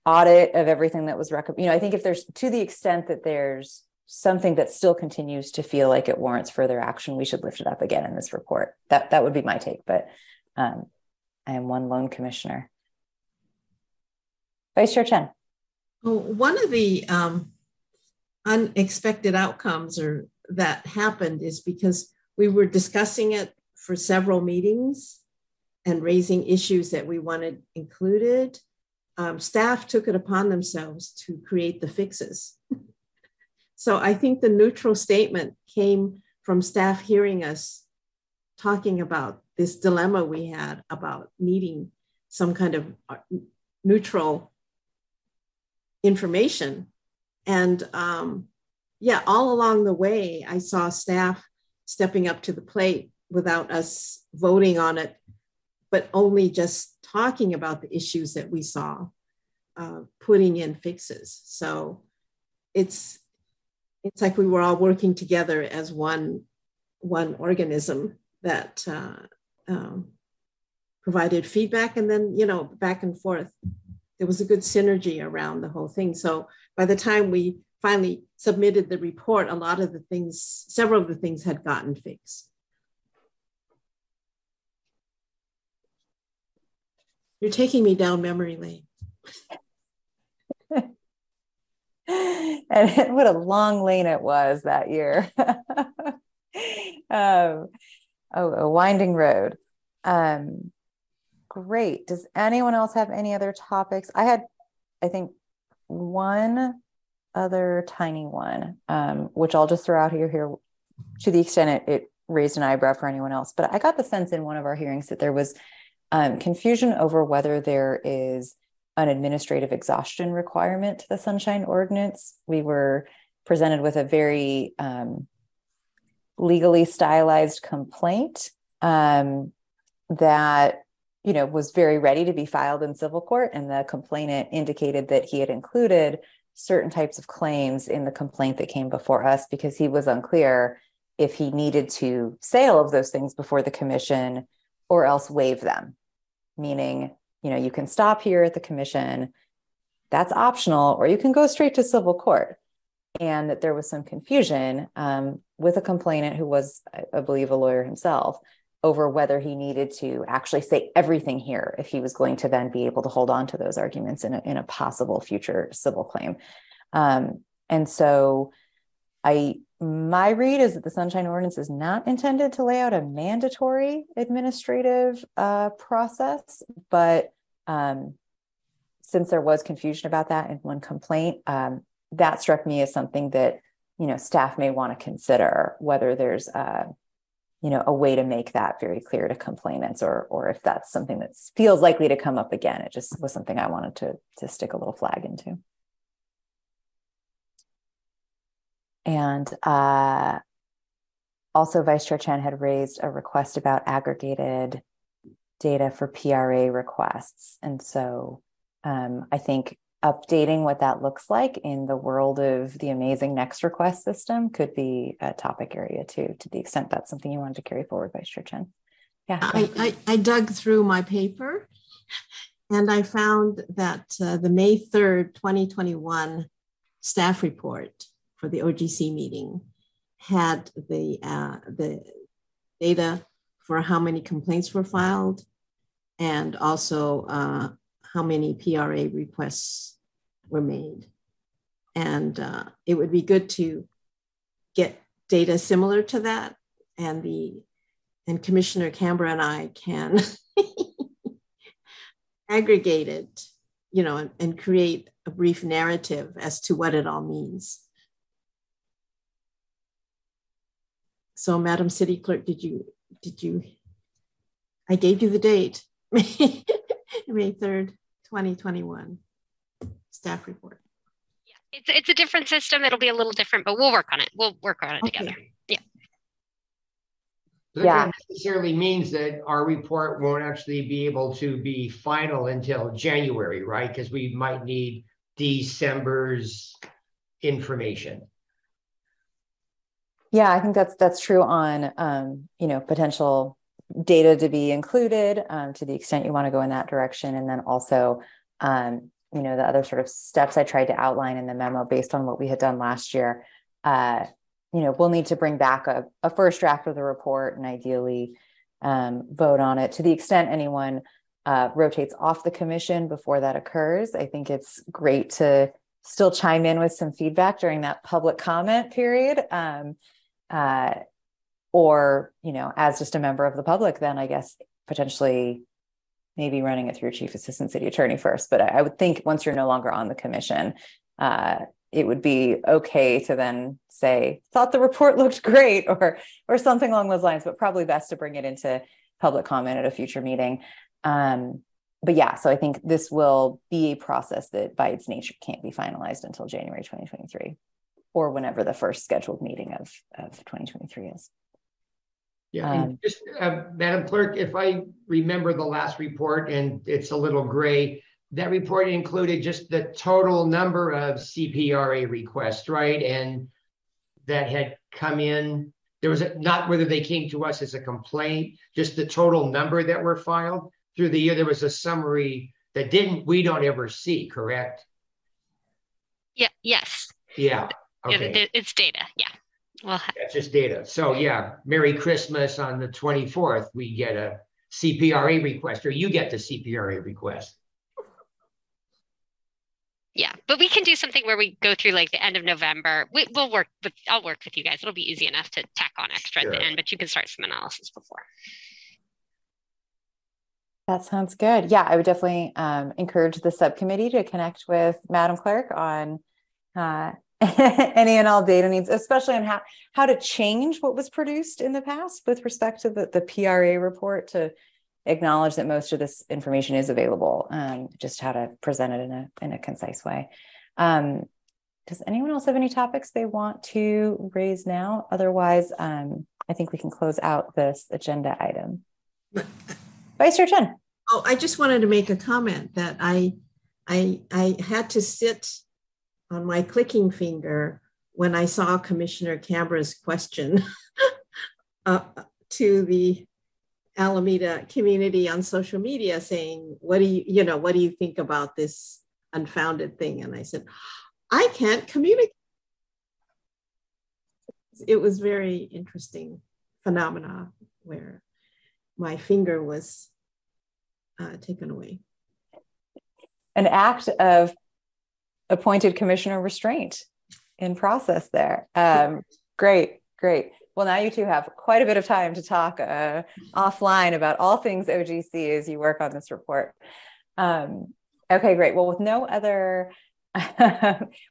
S1: audit of everything that was recommended. You know, I think if there's to the extent that there's something that still continues to feel like it warrants further action, we should lift it up again in this report. That that would be my take. But um, I am one lone commissioner. Vice Chair Chen.
S6: Well, one of the um, unexpected outcomes or that happened is because we were discussing it for several meetings and raising issues that we wanted included um, staff took it upon themselves to create the fixes. so I think the neutral statement came from staff hearing us talking about this dilemma we had about needing some kind of uh, neutral information. And um, yeah, all along the way, I saw staff stepping up to the plate without us voting on it, but only just talking about the issues that we saw, uh, putting in fixes. So it's it's like we were all working together as one one organism that uh, um, provided feedback, and then you know back and forth. There was a good synergy around the whole thing. So by the time we finally submitted the report, a lot of the things, several of the things had gotten fixed. You're taking me down memory lane.
S1: and what a long lane it was that year. um, oh, a winding road. Um, great. Does anyone else have any other topics? I had, I think, one other tiny one, um, which I'll just throw out here here to the extent it, it raised an eyebrow for anyone else. But I got the sense in one of our hearings that there was um, confusion over whether there is an administrative exhaustion requirement to the Sunshine Ordinance. We were presented with a very um, legally stylized complaint um, that you know was very ready to be filed in civil court, and the complainant indicated that he had included certain types of claims in the complaint that came before us because he was unclear if he needed to say all of those things before the commission or else waive them meaning you know you can stop here at the commission that's optional or you can go straight to civil court and that there was some confusion um, with a complainant who was i believe a lawyer himself over whether he needed to actually say everything here if he was going to then be able to hold on to those arguments in a, in a possible future civil claim. Um, and so I my read is that the Sunshine Ordinance is not intended to lay out a mandatory administrative uh, process, but um, since there was confusion about that in one complaint, um, that struck me as something that you know staff may want to consider whether there's uh, you know a way to make that very clear to complainants or or if that's something that feels likely to come up again. It just was something i wanted to to stick a little flag into and uh, also vice chair chen had raised a request about aggregated data for pra requests and so um, i think updating what that looks like in the world of the amazing next request system could be a topic area too, to the extent that's something you wanted to carry forward, Vice Chair Chen.
S6: Yeah. I, I, I dug through my paper and I found that uh, the May 3rd, 2021 staff report for the OGC meeting had the, uh, the data for how many complaints were filed and also uh, how many PRA requests were made. And uh, it would be good to get data similar to that. And the and Commissioner Cambra and I can aggregate it, you know, and, and create a brief narrative as to what it all means. So, Madam City Clerk, did you did you? I gave you the date, May 3rd, 2021 staff report.
S2: Yeah, it's, it's a different system. It'll be a little different, but we'll work on it. We'll work on it okay. together. Yeah.
S5: That yeah. necessarily means that our report won't actually be able to be final until January, right? Because we might need December's information.
S1: Yeah, I think that's that's true on um, you know potential data to be included um, to the extent you want to go in that direction, and then also um, you know the other sort of steps i tried to outline in the memo based on what we had done last year uh, you know we'll need to bring back a, a first draft of the report and ideally um, vote on it. To the extent anyone uh, rotates off the commission before that occurs i think it's great to still chime in with some feedback during that public comment period. Um, uh, or you know as just a member of the public then i guess potentially maybe running it through chief assistant city attorney first. But I, I would think once you're no longer on the commission, uh, it would be okay to then say, thought the report looked great or or something along those lines, but probably best to bring it into public comment at a future meeting. Um, but yeah, so I think this will be a process that by its nature can't be finalized until January 2023 or whenever the first scheduled meeting of, of 2023 is.
S5: Yeah, um, just uh, Madam Clerk, if I remember the last report and it's a little gray, that report included just the total number of CPRA requests, right? And that had come in. There was a, not whether they came to us as a complaint, just the total number that were filed through the year. There was a summary that didn't we don't ever see, correct?
S2: Yeah. Yes.
S5: Yeah. Okay.
S2: It's data. Yeah.
S5: Well, That's just data. So yeah, Merry Christmas on the 24th, we get a CPRA request or you get the CPRA request.
S2: Yeah, but we can do something where we go through like the end of November. We, will work with, I'll work with you guys. It'll be easy enough to tack on extra sure. at the end, but you can start some analysis before.
S1: That sounds good. Yeah, I would definitely um, encourage the subcommittee to connect with Madam Clerk on uh, any and all data needs, especially on how, how to change what was produced in the past with respect to the, the PRA report to acknowledge that most of this information is available, um, just how to present it in a, in a concise way. Um, does anyone else have any topics they want to raise now? Otherwise, um, I think we can close out this agenda item. Vice Chair Chen.
S6: Oh, I just wanted to make a comment that I, I, I had to sit on my clicking finger when I saw Commissioner Cambra's question uh, to the Alameda community on social media saying, what do you, you know, what do you think about this unfounded thing? And I said, I can't communicate. It was very interesting phenomena where my finger was uh, taken away.
S1: An act of appointed commissioner restraint in process there. Um, great, great. Well, now you two have quite a bit of time to talk uh, offline about all things OGC as you work on this report. Um, okay, great. Well, with no other,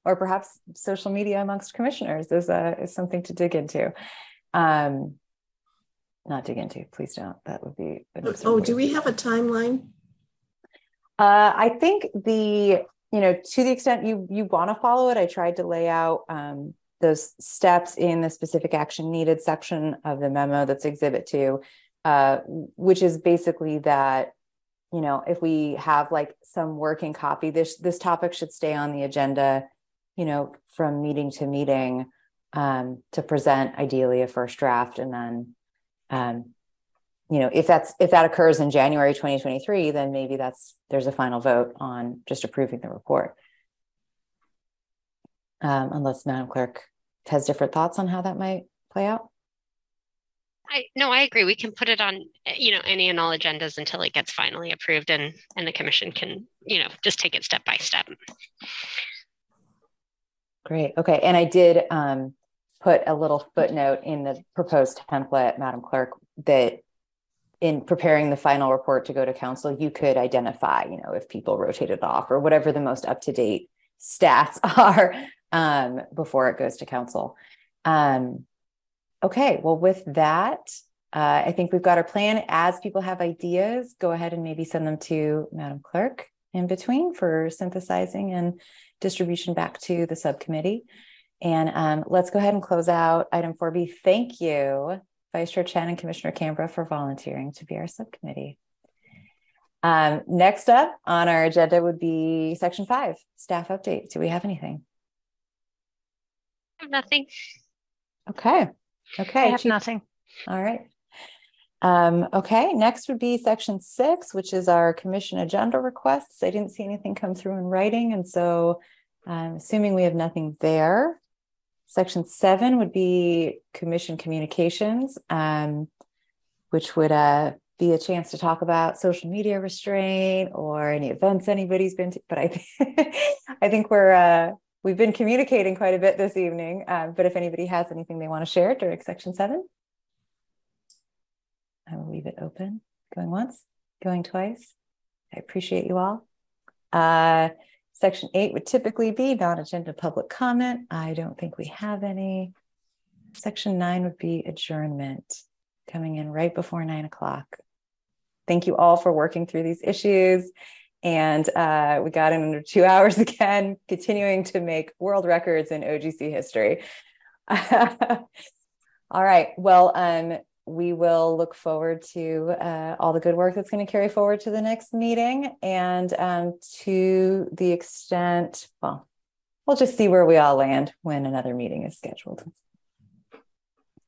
S1: or perhaps social media amongst commissioners is, uh, is something to dig into. Um, not dig into, please don't. That would be.
S6: Oh, do we have a timeline?
S1: Uh, I think the you know to the extent you you want to follow it, I tried to lay out um, those steps in the specific action needed section of the memo that's exhibit two, uh, which is basically that, you know, if we have like some working copy, this this topic should stay on the agenda, you know, from meeting to meeting um, to present ideally a first draft and then um, you know if that's if that occurs in january 2023 then maybe that's there's a final vote on just approving the report um, unless madam clerk has different thoughts on how that might play out?
S2: I no, I agree. We can put it on, you know, any and all agendas until it gets finally approved, and and the commission can, you know, just take it step by step.
S1: Great. Okay, and I did um, put a little footnote in the proposed template, Madam Clerk, that in preparing the final report to go to council, you could identify, you know, if people rotated off or whatever the most up to date stats are um, before it goes to council. Um, okay, well, with that, uh, I think we've got our plan. As people have ideas, go ahead and maybe send them to Madam Clerk in between for synthesizing and distribution back to the subcommittee. And um, let's go ahead and close out item 4B. Thank you, Vice Chair Chen and Commissioner Cambra for volunteering to be our subcommittee. Um, next up on our agenda would be section five, staff update. Do we have anything?
S2: I have nothing.
S1: Okay. Okay.
S7: I have Chief. nothing.
S1: All right. Um, okay, next would be section six, which is our commission agenda requests. I didn't see anything come through in writing, and so I'm assuming we have nothing there. Section seven would be commission communications, um, which would uh, be a chance to talk about social media restraint or any events anybody's been to. But I, th- I think we're uh, we've been communicating quite a bit this evening. Uh, but if anybody has anything they want to share during section seven, I will leave it open. Going once, going twice. I appreciate you all. Section eight would typically be non-agenda public comment. I don't think we have any. Section nine would be adjournment coming in right before nine o'clock. Thank you all for working through these issues. And uh, we got in under two hours again, continuing to make world records in OGC history. all right. Well, um, we will look forward to uh, all the good work that's going to carry forward to the next meeting. And um, to the extent, well, we'll just see where we all land when another meeting is scheduled.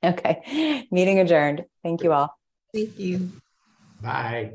S1: Okay. Meeting adjourned. Thank you all.
S6: Thank you.
S5: Bye.